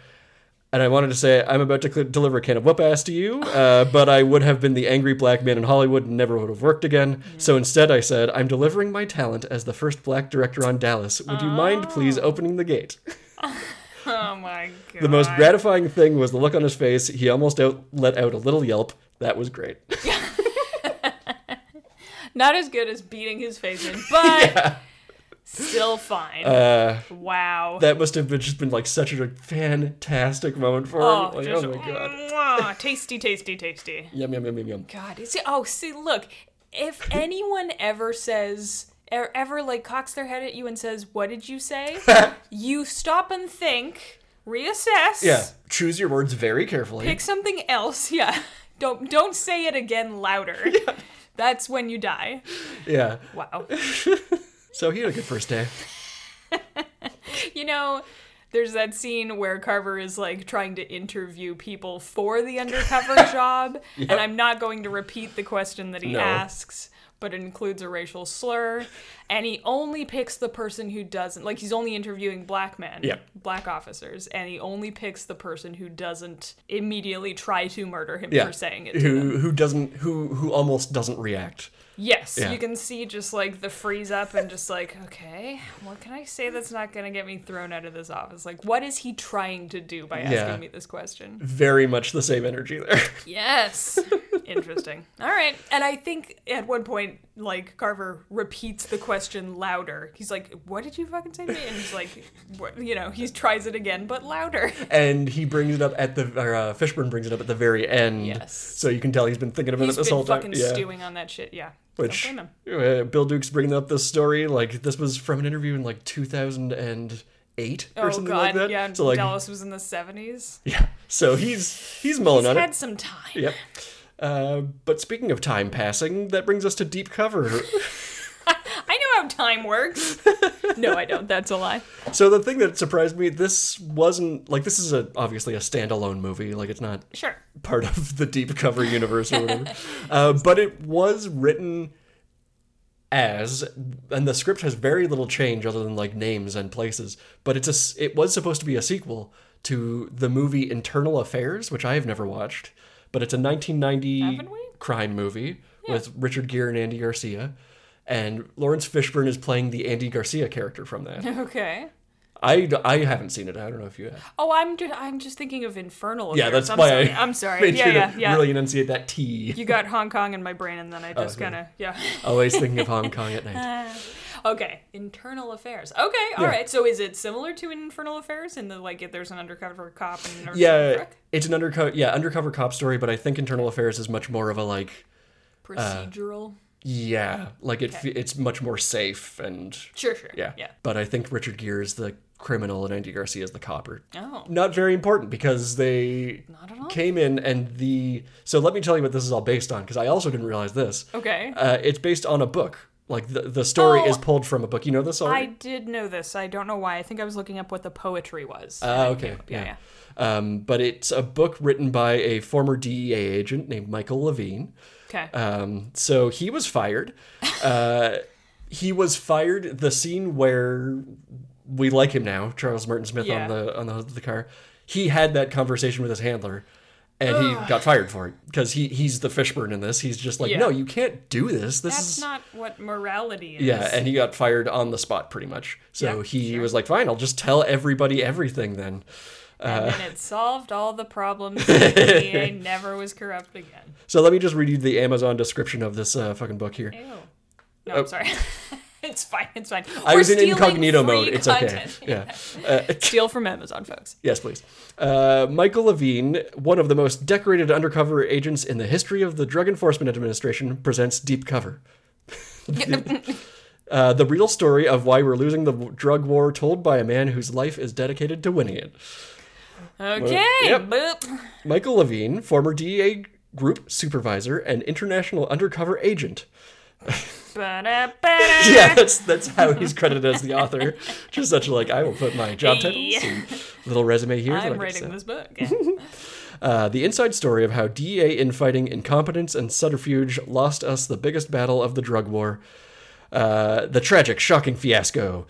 And I wanted to say, I'm about to cl- deliver a can of whoop ass to you, uh, but I would have been the angry black man in Hollywood and never would have worked again. So instead, I said, I'm delivering my talent as the first black director on Dallas. Would you mind please opening the gate? Oh my god. The most gratifying thing was the look on his face. He almost out- let out a little yelp. That was great. Not as good as beating his face in, but still fine. Uh, wow. that must have been just been like such a fantastic moment for him. oh, Like, just, oh my god. mwah, tasty, tasty, tasty. Yum, yum, yum, yum, yum. God, see, oh, see, look, if anyone ever says, er, ever like cocks their head at you and says, "What did you say?" you stop and think, reassess, Yeah, choose your words very carefully. pick something else. Yeah, don't don't say it again louder. Yeah. That's when you die. Yeah. Wow. So he had a good first day. You know, there's that scene where Carver is like trying to interview people for the undercover job, and I'm not going to repeat the question that he No. asks, but it includes a racial slur, and he only picks the person who doesn't. Like he's only interviewing black men, Yeah. black officers, and he only picks the person who doesn't immediately try to murder him Yeah. for saying it. Who who doesn't who who almost doesn't react. Yes, Yeah. you can see just like the freeze up and just like, okay, what can I say that's not going to get me thrown out of this office? Like, what is he trying to do by asking Yeah. me this question? Very much the same energy there. Yes. Interesting. All right. And I think at one point, like, Carver repeats the question louder. He's like, what did you fucking say to me? And he's like, what, you know, he tries it again, but louder. and he brings it up at the or uh, Fishburne brings it up at the very end. Yes. So you can tell he's been thinking about He's it this been whole time. fucking yeah. stewing on that shit. Yeah. Which Don't blame him. uh, Bill Duke's bringing up this story like this was from an interview in like 2008 or Oh, something God. like that. Yeah. So like Dallas was in the 70s. yeah. So he's he's mulling He's on had it. some time. Yep. Uh, but speaking of time passing, that brings us to deep cover. I know how time works. no, I don't. That's a lie. so the thing that surprised me, this wasn't like this is a obviously a standalone movie. Like it's not Sure. part of the deep cover universe or whatever. uh, but it was written as, and the script has very little change other than like names and places. But it's a, s- it was supposed to be a sequel to the movie Internal Affairs, which I have never watched. But it's a 1990 crime movie with Richard Gere and Andy Garcia. And Laurence Fishburne is playing the Andy Garcia character from that. Okay. I, I haven't seen it. I don't know if you have. Oh, I'm just I'm just thinking of Infernal. Yeah, that's I'm why sorry. I I'm sorry. made Yeah, sure yeah, to yeah. really enunciate that T. You got Hong Kong in my brain, and then I oh, just Okay. kind of yeah. Always thinking of Hong Kong at night. Okay, Internal Affairs. Okay, all Yeah. right. So is it similar to Infernal Affairs in the like if there's an undercover cop and Yeah, it's an undercover. Yeah, undercover cop story, but I think Internal Affairs is much more of a like. Uh, procedural? Yeah, like it. fe It's much more safe and sure, sure. yeah. yeah. But I think Richard Gere is the criminal and Andy Garcia is the copper. Oh, Not very important because they not at all. came in and the. So let me tell you what this is all based on because I also didn't realize this. Okay. Uh, it's based on a book. Like the the story Oh. is pulled from a book. You know this I did know this. I don't know why. I think I was looking up what the poetry was. And okay. up. Yeah, yeah. yeah. Um, but it's a book written by a former DEA agent named Michael Levine. Okay. Um, so he was fired. Uh, he was fired. The scene where we like him now, Charles Martin Smith Yeah. on the on the hood of the car. He had that conversation with his handler, and he got fired for it because he he's the Fishburne in this. He's just like, Yeah. no, you can't do this. This That's is not what morality is. yeah, and he got fired on the spot pretty much. So Yeah, he sure. was like, fine, I'll just tell everybody everything then. and uh, then it solved all the problems. and DA never was corrupt again. So let me just read you the Amazon description of this uh, fucking book here. Ew. No, Oh. I'm sorry. it's fine. It's fine. I We're was in incognito mode. It's content. okay. Yeah. Uh, Steal from Amazon, folks. yes, please. Uh, Michael Levine, one of the most decorated undercover agents in the history of the Drug Enforcement Administration, presents Deep Cover. Uh, the real story of why we're losing the drug war, told by a man whose life is dedicated to winning it. Okay. yep. boop. Michael Levine, former DEA group supervisor and international undercover agent. Yeah, that's that's how he's credited as the author. Just such a like, I will put my job titles and little resume here. I'm writing this book. Yeah. Uh, the inside story of how DEA infighting, incompetence, and subterfuge lost us the biggest battle of the drug war. Uh, the tragic, shocking fiasco.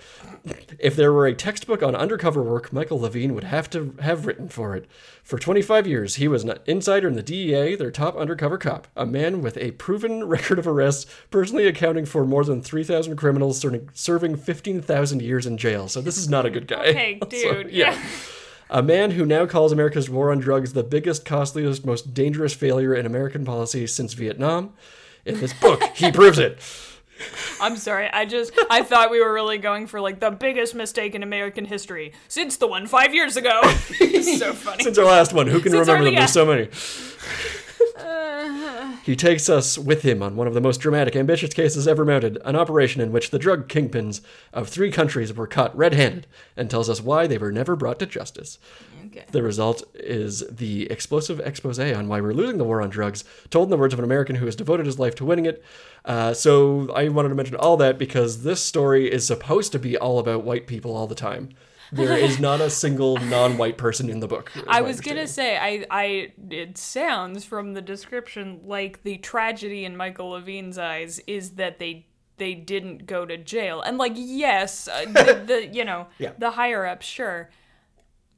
If there were a textbook on undercover work, Michael Levine would have to have written for it. For 25 years, he was an insider in the DEA, their top undercover cop, a man with a proven record of arrests, personally accounting for more than 3,000 criminals, serving, serving 15,000 years in jail. So this is not a good guy. Okay, So, dude. yeah. yeah. A man who now calls America's war on drugs the biggest, costliest, most dangerous failure in American policy since Vietnam. In this book, he proves it. I'm sorry. I just I thought we were really going for like the biggest mistake in American history since the one five years ago. it's so funny. Since our last one, who can Since remember our- them? There's so many. Uh, He takes us with him on one of the most dramatic, ambitious cases ever mounted, an operation in which the drug kingpins of three countries were caught red handed, and tells us why they were never brought to justice. okay. The result is the explosive expose on why we're losing the war on drugs, told in the words of an American who has devoted his life to winning it. Uh, so I wanted to mention all that because this story is supposed to be all about white people all the time. There is not a single non-white person in the book. I was gonna say, I, I, it sounds from the description like the tragedy in Michael Levine's eyes is that they, they didn't go to jail, and like, yes, uh, the, the, you know, Yeah. the higher up, sure,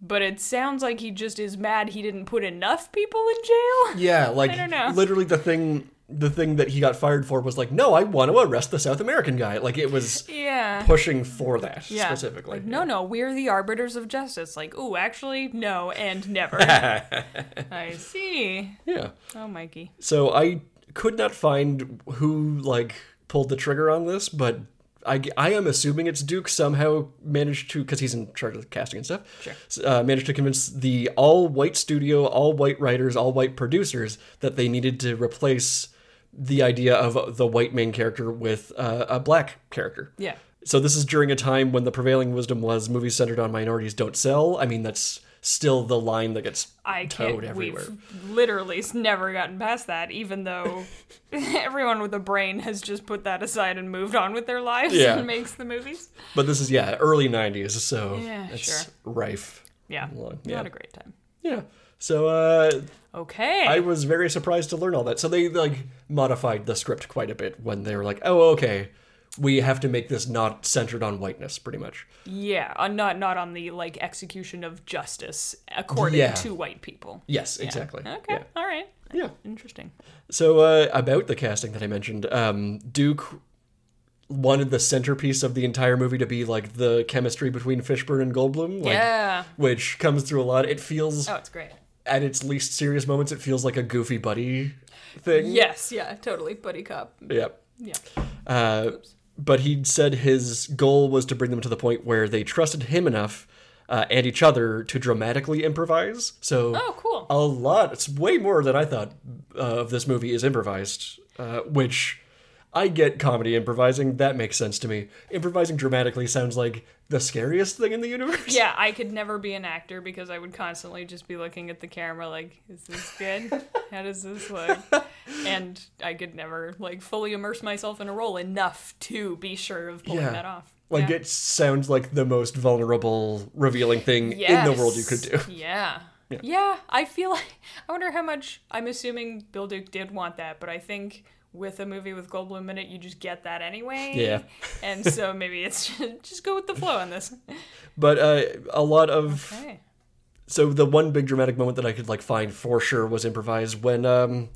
but it sounds like he just is mad he didn't put enough people in jail. Yeah, like I don't know. literally the thing the thing that he got fired for was like, no, I want to arrest the South American guy. Like it was Yeah. pushing for that Yeah. specifically. Like, no, no, we're the arbiters of justice. Like, ooh, actually, no, and never. I see. Yeah. Oh, Mikey. So I could not find who like pulled the trigger on this, but I, I am assuming it's Duke somehow managed to because he's in charge of the casting and stuff. Sure. Uh, managed to convince the all white studio, all white writers, all white producers that they needed to replace the idea of the white main character with uh, a black character. Yeah. So this is during a time when the prevailing wisdom was movies centered on minorities don't sell. I mean, that's still the line that gets I towed everywhere. We've literally never gotten past that, even though everyone with a brain has just put that aside and moved on with their lives Yeah. and makes the movies. But this is yeah, early '90s, so Yeah, it's sure. rife. Yeah. Long- yeah. Not a great time. Yeah. So uh, Okay. I was very surprised to learn all that. So they like modified the script quite a bit when they were like, "Oh, okay, we have to make this not centered on whiteness, pretty much." yeah, uh, not not on the like execution of justice according Yeah. to white people. Yes, exactly. Okay. Yeah. All right. Yeah. Interesting. So uh, about the casting that I mentioned, um, Duke wanted the centerpiece of the entire movie to be like the chemistry between Fishburne and Goldblum, like, yeah. which comes through a lot. It feels Oh, it's great. At its least serious moments, it feels like a goofy buddy thing. Yes. Yeah. Totally. Buddy cop. Yep. Yeah. Uh, but he said his goal was to bring them to the point where they trusted him enough uh, and each other to dramatically improvise. So Oh, cool. a lot, it's way more than I thought uh, of this movie is improvised, uh, which I get comedy improvising. That makes sense to me. Improvising dramatically sounds like the scariest thing in the universe. Yeah, I could never be an actor because I would constantly just be looking at the camera like, is this good? How does this look? And I could never like fully immerse myself in a role enough to be sure of pulling Yeah. that off. Like yeah. it sounds like the most vulnerable, revealing thing in the world you could do. Yes. Yeah. yeah. I feel like I wonder how much I'm assuming Bill Duke did want that, but I think with a movie with Goldblum in it, you just get that anyway. Yeah. And so maybe it's just go with the flow on this. But uh, a lot of Okay. so the one big dramatic moment that I could like find for sure was improvised when um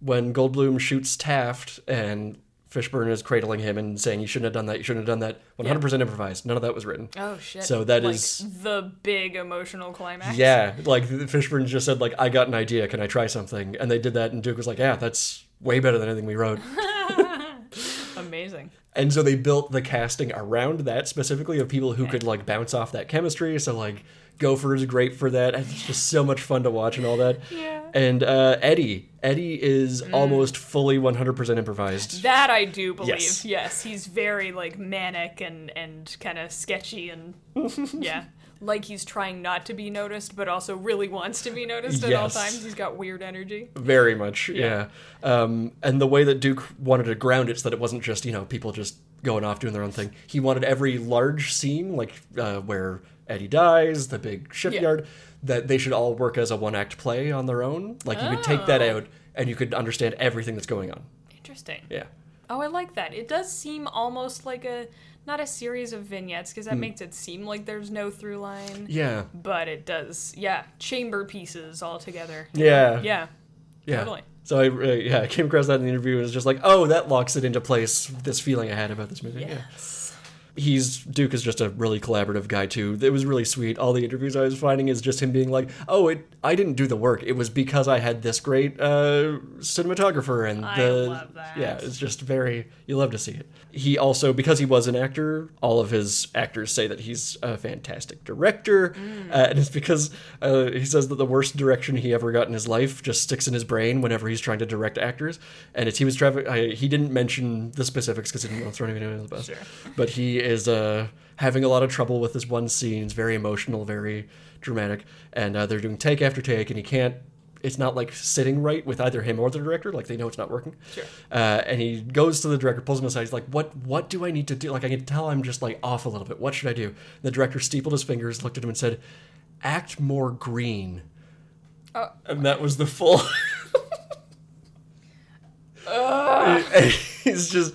when Goldblum shoots Taft and Fishburne is cradling him and saying you shouldn't have done that, you shouldn't have done that. One hundred percent improvised. None of that was written. Oh shit. So that like, is- the big emotional climax. Yeah, like Fishburne just said like I got an idea, can I try something? And they did that and Duke was like, Yeah, that's way better than anything we wrote. Amazing. And so they built the casting around that specifically of people who could like bounce off that chemistry. So like Gopher is great for that. And it's just so much fun to watch and all that. Yeah. And uh, Eddie, Eddie is almost fully 100% improvised. That I do believe. Yes. Yes, he's very like manic and and kind of sketchy and yeah, like he's trying not to be noticed, but also really wants to be noticed at all times. He's got weird energy. Very much, yeah. Um, and the way that Duke wanted to ground it so that it wasn't just, you know, people just going off doing their own thing. He wanted every large scene, like uh, where Eddie dies, the big shipyard, that they should all work as a one act play on their own. Like you could take that Oh. out and you could understand everything that's going on. Interesting. Yeah. Oh, I like that. It does seem almost like a not a series of vignettes because that makes it seem like there's no through line. Yeah. But it does, yeah, chamber pieces all together. Yeah. Yeah. Yeah. Totally. So I uh, yeah I came across that in the interview and was just like, oh, that locks it into place. This feeling I had about this movie. Yeah. He's Duke is just a really collaborative guy too. It was really sweet. All the interviews I was finding is just him being like, "Oh, it I didn't do the work. It was because I had this great uh, cinematographer and I the love that. yeah, it's just very you love to see it." He also because he was an actor, all of his actors say that he's a fantastic director, Mm. uh, and it's because uh, he says that the worst direction he ever got in his life just sticks in his brain whenever he's trying to direct actors, and it's he was traffic. I, he didn't mention the specifics because he didn't want to throw anyone under the bus Sure. but he is uh, having a lot of trouble with this one scene. It's very emotional, very dramatic, and uh, they're doing take after take, and he can't. It's not like sitting right with either him or the director. Like they know it's not working. Sure. Uh, and he goes to the director, pulls him aside. He's like, "What? What do I need to do? Like I can tell I'm just like off a little bit. What should I do?" the director steepled his fingers, looked at him, and said, "Act more green." Oh. And that was the full. and he's just, he's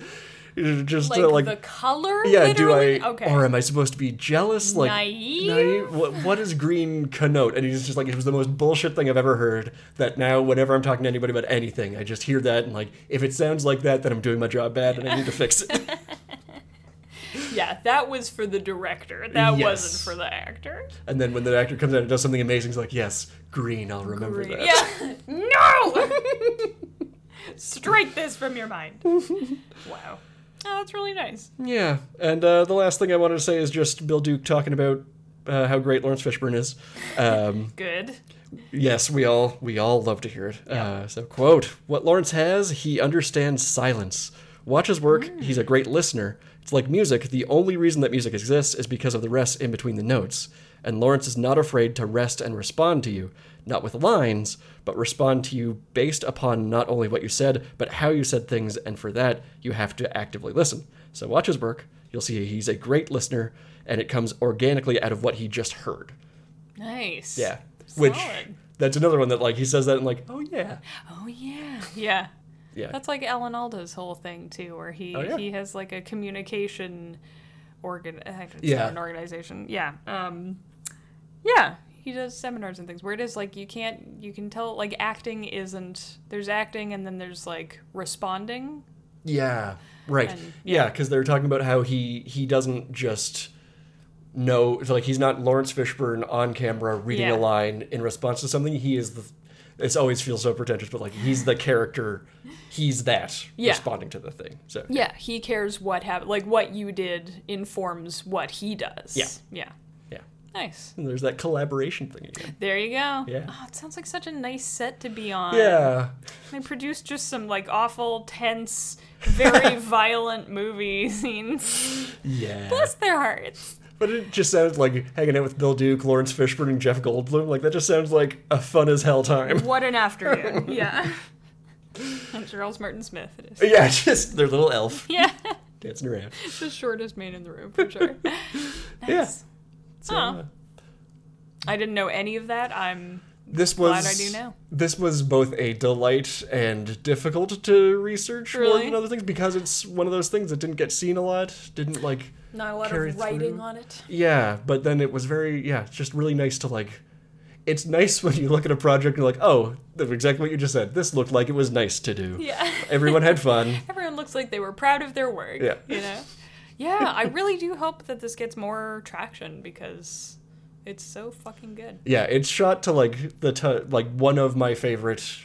just Like, uh, like the color? yeah, do I? Okay. or am I supposed to be jealous? Like Naive? What, what does green connote? And he's just like, it was the most bullshit thing I've ever heard. That now, whenever I'm talking to anybody about anything, I just hear that and like, if it sounds like that, then I'm doing my job bad and I need to fix it. yeah, that was for the director. That Yes. wasn't for the actor. and then when the actor comes out and does something amazing, he's like, yes, green. I'll remember Green- that. Yeah. no! Strike this from your mind. wow. Oh, that's really nice. Yeah, and uh, the last thing I wanted to say is just Bill Duke talking about uh, how great Laurence Fishburne is. Um, Good. Yes, we all we all love to hear it. Uh, so, quote: "What Laurence has, he understands silence. Watch his work. He's a great listener. It's like music. The only reason that music exists is because of the rest in between the notes. And Laurence is not afraid to rest and respond to you, not with lines, but respond to you based upon not only what you said, but how you said things. And for that, you have to actively listen. So, watch his work. You'll see he's a great listener, and it comes organically out of what he just heard. Nice. Yeah. Which Solid. that's another one that like he says that and like, oh yeah. Oh yeah. Yeah. Yeah. That's like Alan Alda's whole thing too, where he Oh, yeah? he has like a communication organ. Yeah. an organization. Yeah. Um. Yeah. He does seminars and things where it is like you can't you can tell like acting isn't there's acting and then there's like responding. yeah. Right. And- yeah, because they're talking about how he he doesn't just know like he's not Laurence Fishburne on camera reading Yeah. a line in response to something. He is the it always feels so pretentious, but like he's the character, he's that Yeah. responding to the thing. So Yeah, he cares what happened. Like what you did informs what he does. Yeah. Yeah. Nice. And there's that collaboration thing again. There you go. Yeah. Oh, it sounds like such a nice set to be on. Yeah. They produced just some like awful, tense, very violent movie scenes. Yeah. Bless their hearts. But it just sounds like hanging out with Bill Duke, Laurence Fishburne, and Jeff Goldblum. Like that just sounds like a fun as hell time. What an afternoon. Yeah. And Charles Martin Smith it is. Yeah, just their little elf Yeah. dancing around. the shortest man in the room for sure. Yeah. Nice. So, Oh. uh, I didn't know any of that. I'm this was Glad I do now. This was both a delight and difficult to research more Really? than other things because it's one of those things that didn't get seen a lot. Didn't like not a lot Carry of writing through. on it. yeah, but then it was very yeah, just really nice to like. It's nice when you look at a project and you're like, oh, that's exactly what you just said. This looked like it was nice to do. Yeah. Everyone had fun. Everyone looks like they were proud of their work. Yeah. You know? Yeah, I really do hope that this gets more traction because it's so fucking good. Yeah, it's shot to like the t- like one of my favorite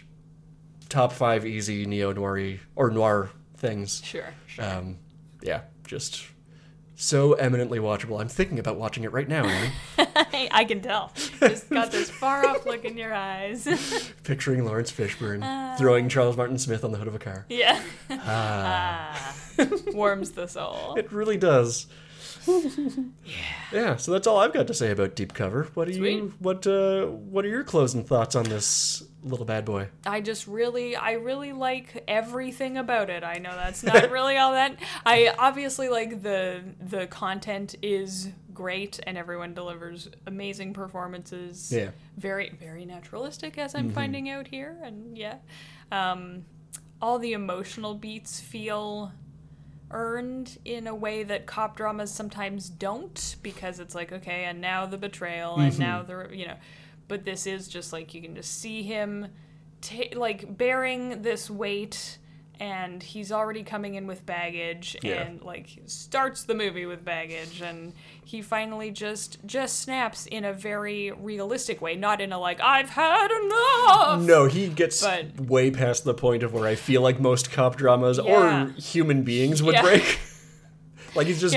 top five easy neo noir or noir things. Sure. Sure. Um, yeah, just so eminently watchable. I'm thinking about watching it right now. I can tell. Just got this far off look in your eyes. Picturing Laurence Fishburne throwing Charles Martin Smith on the hood of a car. yeah. Ah, Ah. Warms the soul. it really does. Yeah. Yeah. so that's all I've got to say about Deep Cover. What do you what uh what are your closing thoughts on this little bad boy? I just really, I really like everything about it. I know that's not really all that. I obviously like the the content is great and everyone delivers amazing performances. Yeah. Very, very naturalistic, as I'm finding out here, and yeah, um, all the emotional beats feel earned in a way that cop dramas sometimes don't because it's like okay and now the betrayal and now mm-hmm. the you know but this is just like you can just see him ta- like bearing this weight and he's already coming in with baggage Yeah. and like starts the movie with baggage and he finally just just snaps in a very realistic way not in a like i've had enough No, he gets But- way past the point of where I feel like most cop dramas Yeah. or human beings would Yeah. break. like he's just.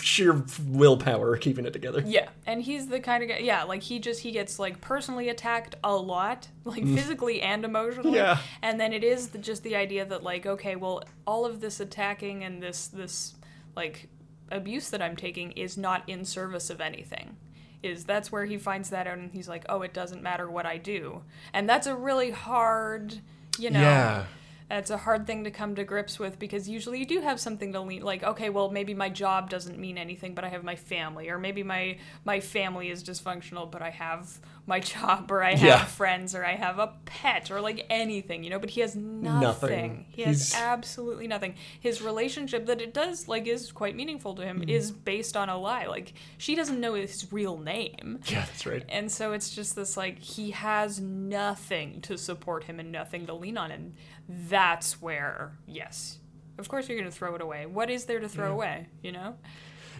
Sheer willpower keeping it together. Yeah, and he's the kind of guy. Yeah, like he just he gets like personally attacked a lot, like mm. physically and emotionally. Yeah. and then it is the, just the idea that like okay, well, all of this attacking and this this like abuse that I'm taking is not in service of anything. Is that's where he finds that out, and he's like, oh, it doesn't matter what I do, and that's a really hard, you know. Yeah. That's a hard thing to come to grips with because usually you do have something to lean like okay well maybe my job doesn't mean anything but I have my family or maybe my my family is dysfunctional but I have my job or I have Yeah. friends or I have a pet or like anything you know but he has nothing, Nothing. he has He's- absolutely nothing his relationship that it does like is quite meaningful to him Mm. is based on a lie like she doesn't know his real name Yeah, that's right. and so it's just this like he has nothing to support him and nothing to lean on and that's where yes. Of course you're going to throw it away. What is there to throw mm. away you know?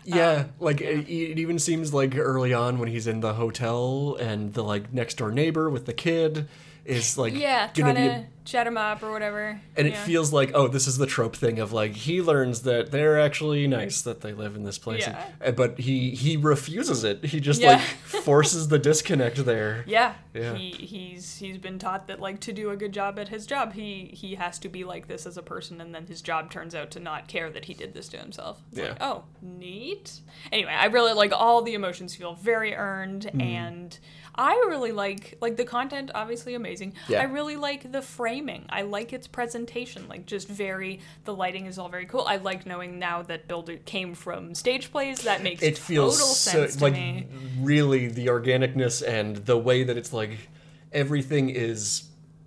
Yeah, um, like It, it even seems like early on when he's in the hotel and the like next door neighbor with the kid is like yeah gonna be to a- chat him up or whatever and it feels like oh this is the trope thing of like he learns that they're actually nice that they live in this place Yeah. and- but he he refuses it he just Yeah. like forces the disconnect there yeah, Yeah. He he's he's been taught that like to do a good job at his job, he he has to be like this as a person, and then his job turns out to not care that he did this to himself. It's Yeah. Like, oh, neat. Anyway, I really like all the emotions feel very earned, Mm-hmm. and I really like like the content. Obviously amazing. Yeah. I really like the framing. I like its presentation. Like just very the lighting is all very cool. I like knowing now that Bill Duke came from stage plays. That makes it feels total so, sense to like me. really the organicness and the way that it's like everything is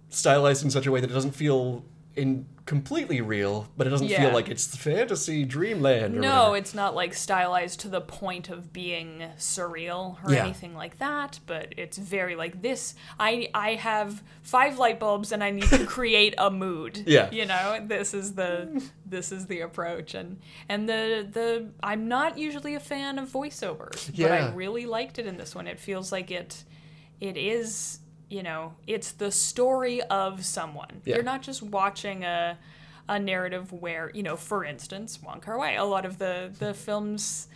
stylized in such a way that it doesn't feel in completely real but it doesn't feel like it's fantasy dreamland or No, whatever. it's not like stylized to the point of being surreal or Yeah. anything like that, but it's very like this I I have five light bulbs and I need to create a mood. Yeah. You know, this is the this is the approach and and the the I'm not usually a fan of voiceovers, but I really liked it in this one. It feels like it it is you know it's the story of someone Yeah. you're not just watching a a narrative where you know for instance Wong Kar Wai a lot of the the films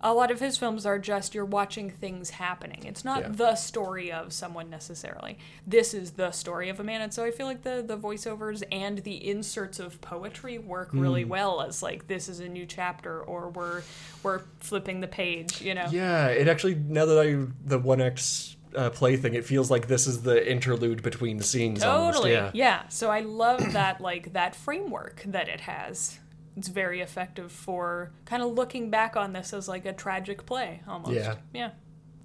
a lot of his films are just you're watching things happening it's not Yeah. the story of someone necessarily this is the story of a man and so i feel like the the voiceovers and the inserts of poetry work Hmm. really well as like this is a new chapter or we're we're flipping the page you know yeah it actually now that i the one x uh, play thing it feels like this is the interlude between the scenes almost. Totally. yeah yeah. So I love that like that framework that it has. It's very effective for kind of looking back on this as like a tragic play almost. Yeah. Yeah.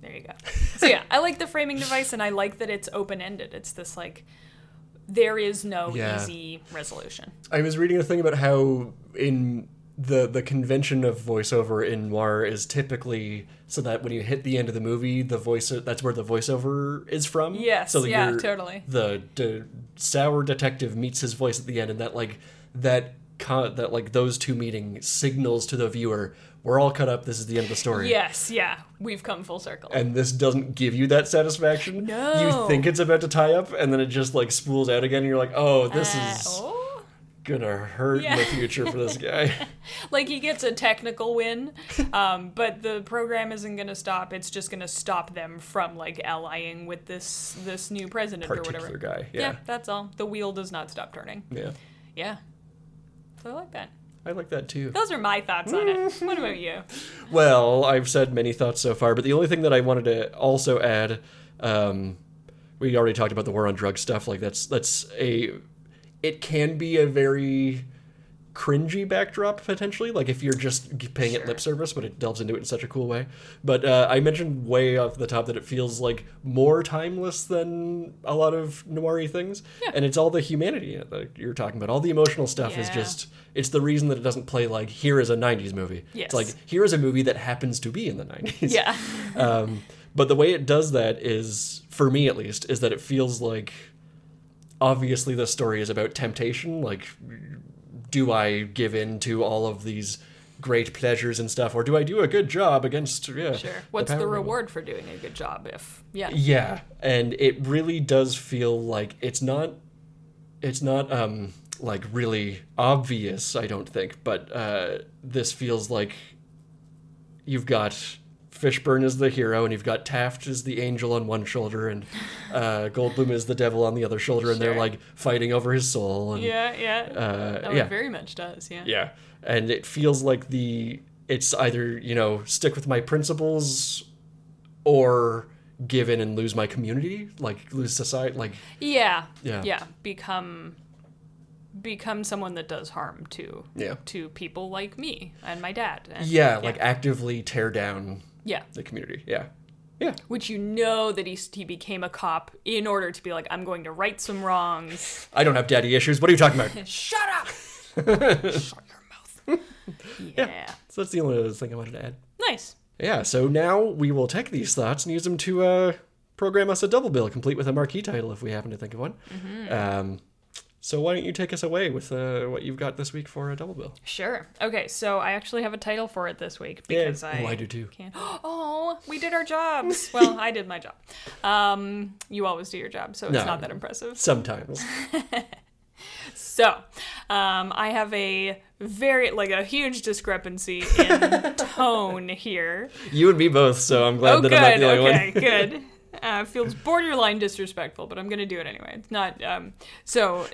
There you go. So yeah, I like the framing device and I like that it's open ended. It's this like there is no Yeah. easy resolution. I was reading a thing about how in the the convention of voiceover in noir is typically so that when you hit the end of the movie, the voice that's where the voiceover is from. Yes, so yeah, totally. The de- sour detective meets his voice at the end, and that like that co- that like those two meeting signals to the viewer we're all cut up. This is the end of the story. Yes, yeah. We've come full circle. And this doesn't give you that satisfaction. No. You think it's about to tie up, and then it just like spools out again, and you're like, "Oh, this Uh, is oh. Gonna hurt in the future for this guy. like he gets a technical win, um, but the program isn't to stop. It's just to stop them from like allying with this this new president or whatever. guy. Yeah. that's all. The wheel does not stop turning. yeah. Yeah, so I like that. I like that too. Those are my thoughts on it. What about you? Well, I've said many thoughts so far, but the only thing that I wanted to also add, um, we already talked about the war on drugs stuff. Like that's that's a, it can be a very cringy backdrop potentially. Like if you're just paying it lip service, but it delves into it in such a cool way. But uh, I mentioned way off the top that it feels like more timeless than a lot of noiry things, Yeah. and it's all the humanity that you're talking about. All the emotional stuff is just. It's the reason that it doesn't play like here is a '90s movie. Yes. It's like here is a movie that happens to be in the 90s. Yeah, Um, but the way it does that is, for me at least, is that it feels like obviously the story is about temptation. Like, do I give in to all of these great pleasures and stuff, or do I do a good job against, yeah. sure. What's the power- reward for doing a good job? If yeah, Yeah, and it really does feel like it's not, it's not um like really obvious. I don't think, but uh, this feels like you've got Fishburne is the hero, and you've got Taft as the angel on one shoulder, and uh, Goldblum is the devil on the other shoulder, and they're like fighting over his soul. And, yeah, yeah. uh, oh, yeah, very much does. Yeah. yeah, and it feels like the it's either you know stick with my principles or give in and lose my community, like lose society, like Yeah. Yeah. Yeah. Become become someone that does harm to Yeah. to people like me and my dad. And, yeah, like actively tear down yeah. the community. Yeah, yeah, Which you know that he he became a cop in order to be like I'm going to right some wrongs. I don't have daddy issues. What are you talking about? Shut up. Shut your mouth. Yeah. so that's the only other thing I wanted to add. Nice. Yeah, so now we will take these thoughts and use them to uh, program us a double bill, complete with a marquee title if we happen to think of one. Um, so why don't you take us away with uh, what you've got this week for a double bill? Sure. Okay, so I actually have a title for it this week Yeah. because I Oh, I do too. Can't. Oh, we did our jobs. well, I did my job. Um, you always do your job, so it's No. not that impressive. Sometimes. So, um, I have a very like a huge discrepancy in tone here. you and me both, so I'm glad Oh, that good. I'm not the only Okay, one. good. Uh, feels borderline disrespectful, but I'm gonna do it anyway. It's not. Um, so,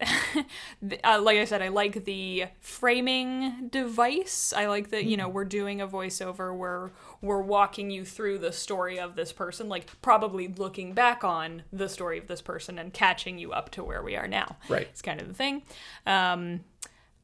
uh, like I said, I like the framing device. I like that you know we're doing a voiceover where we're walking you through the story of this person, like probably looking back on the story of this person and catching you up to where we are now. Right. It's kind of the thing. Um,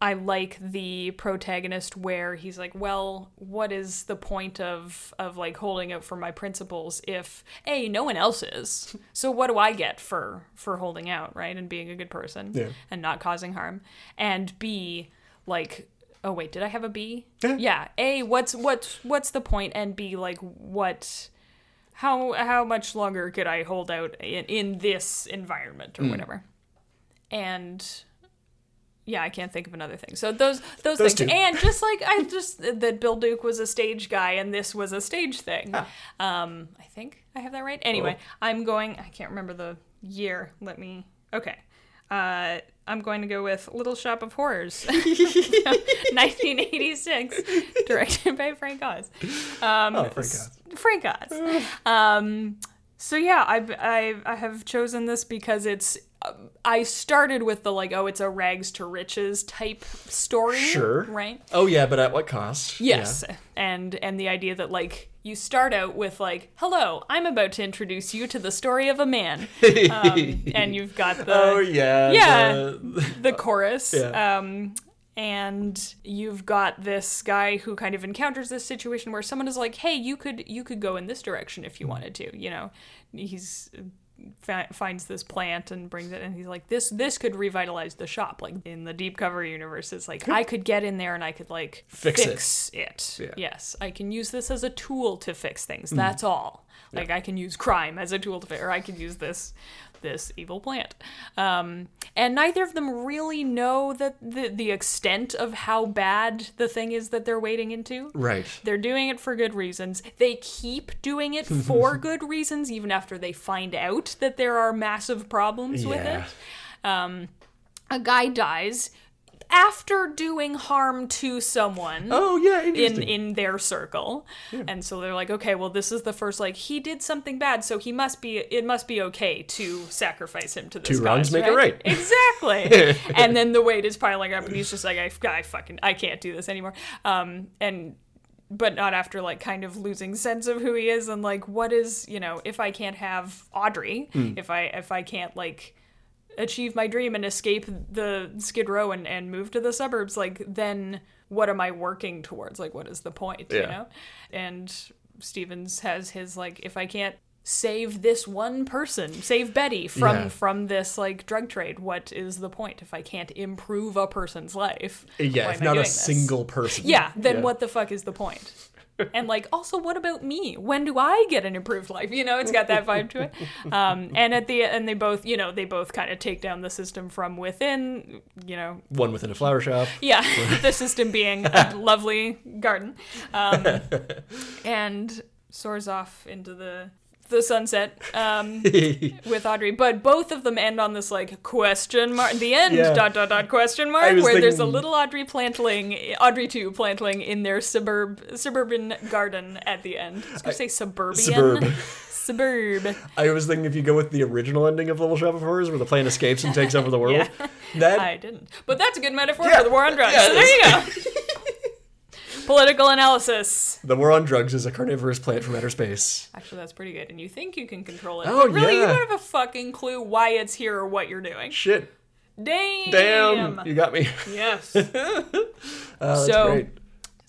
I like the protagonist where he's like, well, what is the point of of like holding out for my principles if a no one else is? So what do I get for for holding out, right, and being a good person Yeah. and not causing harm? And b like, oh wait, did I have a B? Yeah. yeah. A what's what's what's the point? And B like what? How how much longer could I hold out in, in this environment or Hmm. whatever? And yeah, I can't think of another thing. So those those, Those things, two. and just like I just that Bill Duke was a stage guy, and this was a stage thing. Um, I think I have that right. Anyway, I'm going. I can't remember the year. Let me. Okay. Uh, I'm going to go with Little Shop of Horrors, 1986, directed by Frank Oz. Um, Oh, Frank Oz. Frank Oz. um, so yeah, I, I I have chosen this because it's. I started with the like, oh, it's a rags to riches type story, Sure. right? Oh yeah, but at what cost? Yes, and and the idea that like you start out with like, hello, I'm about to introduce you to the story of a man, um, and you've got the oh yeah. Yeah. the- the chorus. Yeah. Um, and you've got this guy who kind of encounters this situation where someone is like, "Hey, you could you could go in this direction if you wanted to." You know, he's fi- finds this plant and brings it, and he's like, "This this could revitalize the shop." Like in the deep cover universe, it's like I could get in there and I could like Fix it. it. Yeah. Mm. Yes, I can use this as a tool to fix things. That's all. Like I can use crime as a tool to fix, or I could use this this evil plant. Um, and neither of them really know that the the extent of how bad the thing is that they're wading into. right. They're doing it for good reasons. They keep doing it for good reasons, even after they find out that there are massive problems with it. Um, a guy dies. After doing harm to someone Oh yeah, in in their circle. And so they're like okay well this is the first like he did something bad so he must be it must be okay to sacrifice him to this Two wrongs make it right. exactly. And then the weight is piling up and he's just like I, I fucking i can't do this anymore. Um and but not after like kind of losing sense of who he is and like what is you know if i can't have audrey Hmm. if i if i can't like achieve my dream and escape the skid row and, and move to the suburbs like then what am i working towards like what is the point you know and stevens has his like if i can't save this one person save betty from Yeah. from this like drug trade what is the point if i can't improve a person's life yeah, if not a this? single person. yeah then Yeah. what the fuck is the point and like also what about me? When do i get an improved life? You know it's got that vibe to it. Um, and at the and they both you know they both kind of take down the system from within you know. One within a flower shop. yeah the system being a lovely garden. Um, and soars off into the the sunset um, with Audrey, but both of them end on this like question mark. The end Yeah. dot dot dot question mark, where there's a little Audrey plantling, Audrey two plantling in their suburb suburban garden at the end. I was gonna say suburban. Suburb. Suburb. I was thinking if you go with the original ending of Little Shop of Horrors, where the plane escapes and takes over the world, Yeah. that I didn't, but that's a good metaphor Yeah. for the war on drugs. So there you go. Political analysis. the war on drugs is a carnivorous plant from outer space. Actually, that's pretty good. And you think you can control it. Oh, but really, you don't have a fucking clue why it's here or what you're doing. Shit, Damn. damn, you got me. Yes. Uh, that's So- great.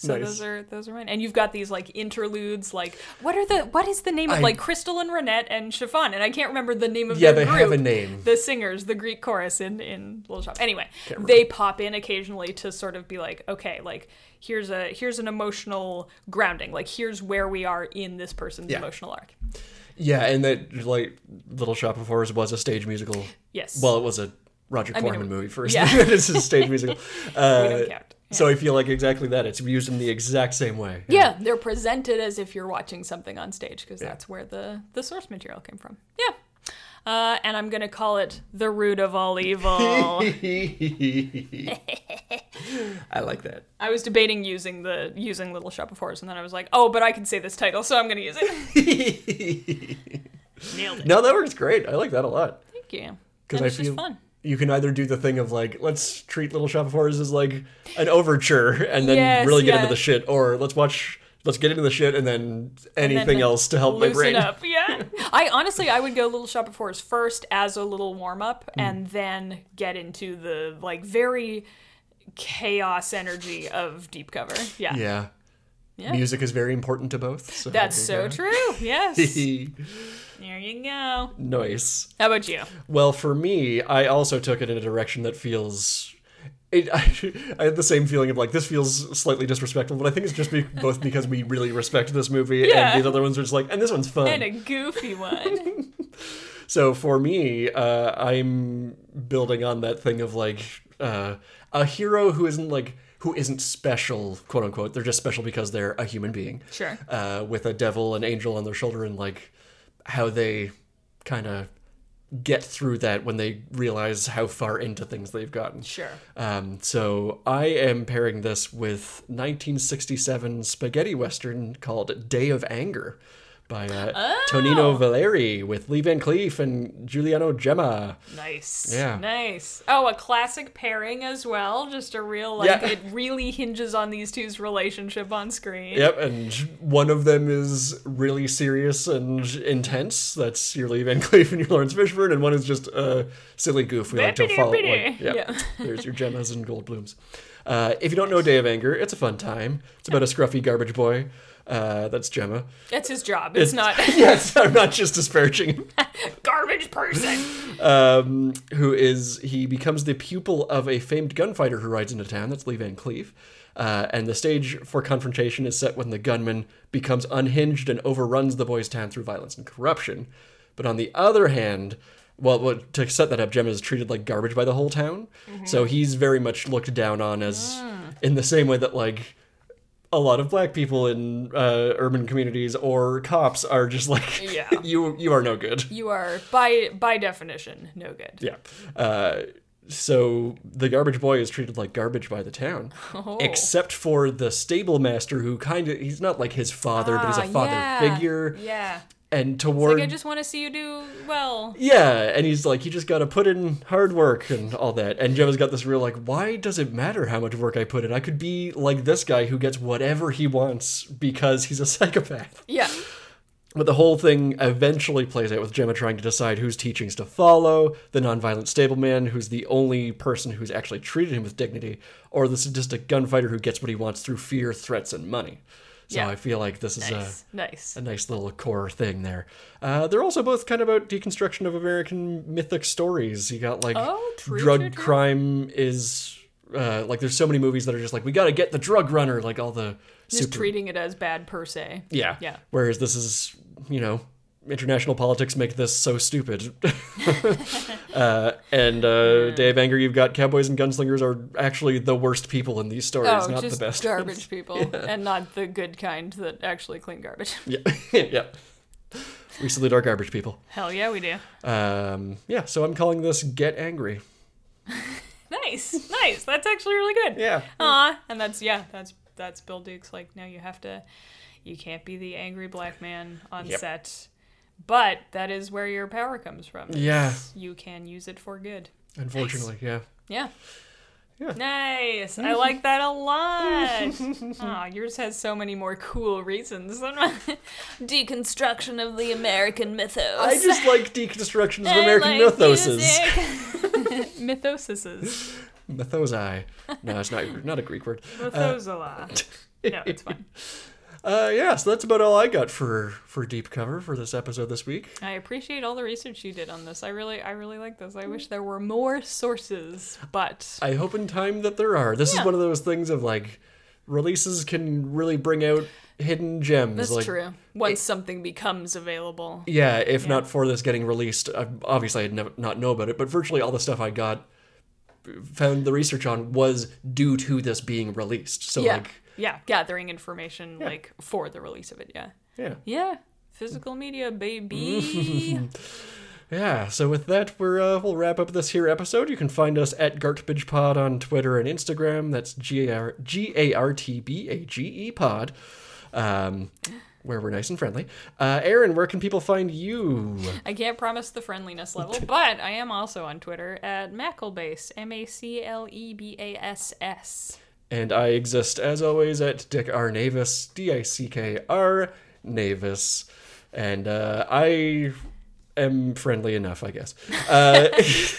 So Nice. those are those are mine. And you've got these like interludes, like what are the what is the name of I- like Crystal and Ronnette and Chiffon? And I can't remember the name of Yeah, their they group. have a name. The singers, the Greek chorus in in Little Shop. Anyway, they pop in occasionally to sort of be like, okay, like here's a here's an emotional grounding. Like here's where we are in this person's Yeah. emotional arc. Yeah, and that like Little Shop of Horrors was a stage musical. Yes. Well, it was a Roger I mean, Corman movie first. yeah. it's a stage musical. Uh, we don't count. So I feel like exactly that. It's used in the exact same way. Yeah, they're presented as if you're watching something on stage because Yeah. that's where the the source material came from. Yeah. Uh, and I'm gonna call it the root of all evil. I like that. I was debating using the using Little Shop of Horrors, and then I was like, oh, but I can say this title, so I'm gonna use it. Nailed it. No, that works great. I like that a lot. Thank you. 'Cause And I feel- fun. You can either do the thing of like, let's treat Little Shop of Horrors as like an overture and then Yes, really get yeah. into the shit, or let's watch, let's get into the shit and then And anything then else to help my brain. up. Yeah. I honestly, I would go Little Shop of Horrors first as a little warm up, Hmm. and then get into the like very chaos energy of Deep Cover. Yeah. Yeah. Yeah. Music is very important to both. So That's so you true. Yes. there you go. nice. How about you? Well, for me, I also took it in a direction that feels. It, I, I had the same feeling of like this feels slightly disrespectful, but I think it's just be, both because we really respect this movie, Yeah. and these other ones are just like, and this one's fun. And a goofy one. So for me, uh, I'm building on that thing of like uh, a hero who isn't like who isn't special, quote unquote. They're just special because they're a human being. Sure. Uh, with a devil and angel on their shoulder, and like how they kind of get through that when they realize how far into things they've gotten. Sure. Um, so I am pairing this with 1967 spaghetti western called Day of Anger by uh, Oh. Tonino Valerii with Lee Van Cleef and Giuliano Gemma. Nice. Yeah. Nice. Oh, a classic pairing as well. Just a real like Yeah. it really hinges on these two's relationship on screen. Yep, and one of them is really serious and intense. That's your Lee Van Cleef and your Laurence Fishburne, and one is just a silly goof. We like to follow. Like, yeah, Yeah. there's your Gemmas and Goldblums. Uh, if you don't know Day of Anger, it's a fun time. It's about a scruffy garbage boy. Uh, that's Gemma. That's his job. It's, not yes, I'm not just disparaging him. garbage person. um, who is he becomes the pupil of a famed gunfighter who rides into town. That's Lee Van Cleef. Uh, and the stage for confrontation is set when the gunman becomes unhinged and overruns the boy's town through violence and corruption. But on the other hand, well, well to set that up, Gemma is treated like garbage by the whole town. So he's very much looked down on as in the same way that like a lot of black people in uh, urban communities or cops are just like Yeah. you you are no good. You are by by definition no good. Yeah. Uh, so the garbage boy is treated like garbage by the town, Oh. except for the stable master, who kind of he's not like his father, but he's a Ah, father yeah. figure. Yeah. And It's toward like, I just want to see you do well. yeah, and he's like, you just got to put in hard work and all that. And Gemma's got this real like, why does it matter how much work I put in? I could be like this guy who gets whatever he wants because he's a psychopath. Yeah. But the whole thing eventually plays out with Gemma trying to decide whose teachings to follow the nonviolent stableman, who's the only person who's actually treated him with dignity, or the sadistic gunfighter who gets what he wants through fear, threats, and money. So Yeah. I feel like this is Nice. nice. a, a nice little core thing there. Uh, they're also both kind of about deconstruction of American mythic stories. You got like Oh, true, drug true, true. crime is. Uh, like there's so many movies that are just like we got to get the drug runner like all the Just super treating it as bad per se. yeah. Yeah. Whereas this is, you know, international politics make this so stupid. uh, and uh, Day of Anger, you've got cowboys and gunslingers are actually the worst people in these stories, Oh, not the best. garbage people, and not the good kind that actually clean garbage. yeah, yeah. We salute our garbage people. Hell yeah, we do. Um, yeah, so I'm calling this Get Angry. Nice, nice. That's actually really good. Yeah. Aw, and that's yeah, that's that's Bill Duke's like now you have to, you can't be the angry black man on Yep. set, but that is where your power comes from. Yeah. you can use it for good. Unfortunately, yeah. Yeah. Yeah. Nice. I like that a lot. Aw, yours has so many more cool reasons than mine. Deconstruction of the American mythos. I just like deconstructions of I American like mythoses. music. Mythosises. Mythosi. No, it's not not a Greek word. Mythozola. Uh, no, it's fine. Uh, yeah, so that's about all I got for for deep cover for this episode this week. I appreciate all the research you did on this. I really, I really like this. I wish there were more sources, but I hope in time that there are. This Yeah. is one of those things of like releases can really bring out hidden gems. that's like, true. Once something becomes available, Yeah, if Yeah. not for this getting released, obviously I'd never not know about it. But virtually all the stuff I got found the research on was due to this being released. So yeah, like, yeah, gathering information like for the release of it. Yeah, yeah, yeah, physical media, baby. yeah. So with that, we're uh, we'll wrap up this here episode. You can find us at GartBagePod on Twitter and Instagram. That's G A R G A R T B A G E Pod. Um, where we're nice and friendly. Uh, Aaron, where can people find you? I can't promise the friendliness level, but I am also on Twitter at Macklebase, M A C L E B A S S. And I exist, as always, at Dick R. Navis, D I C K R Navis. And uh, I am friendly enough, I guess. Uh,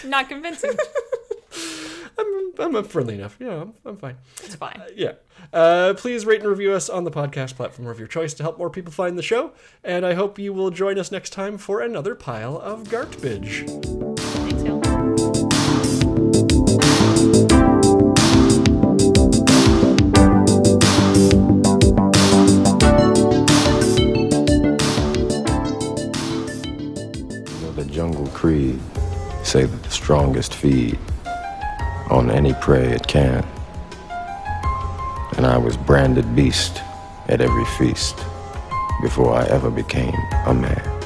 Not convincing. I'm, I'm uh, friendly enough. Yeah, I'm, I'm fine. It's fine. Yeah. Uh, please rate and review us on the podcast platform of your choice to help more people find the show. And I hope you will join us next time for another pile of garbage. Say that the strongest feed on any prey it can. And I was branded beast at every feast before I ever became a man.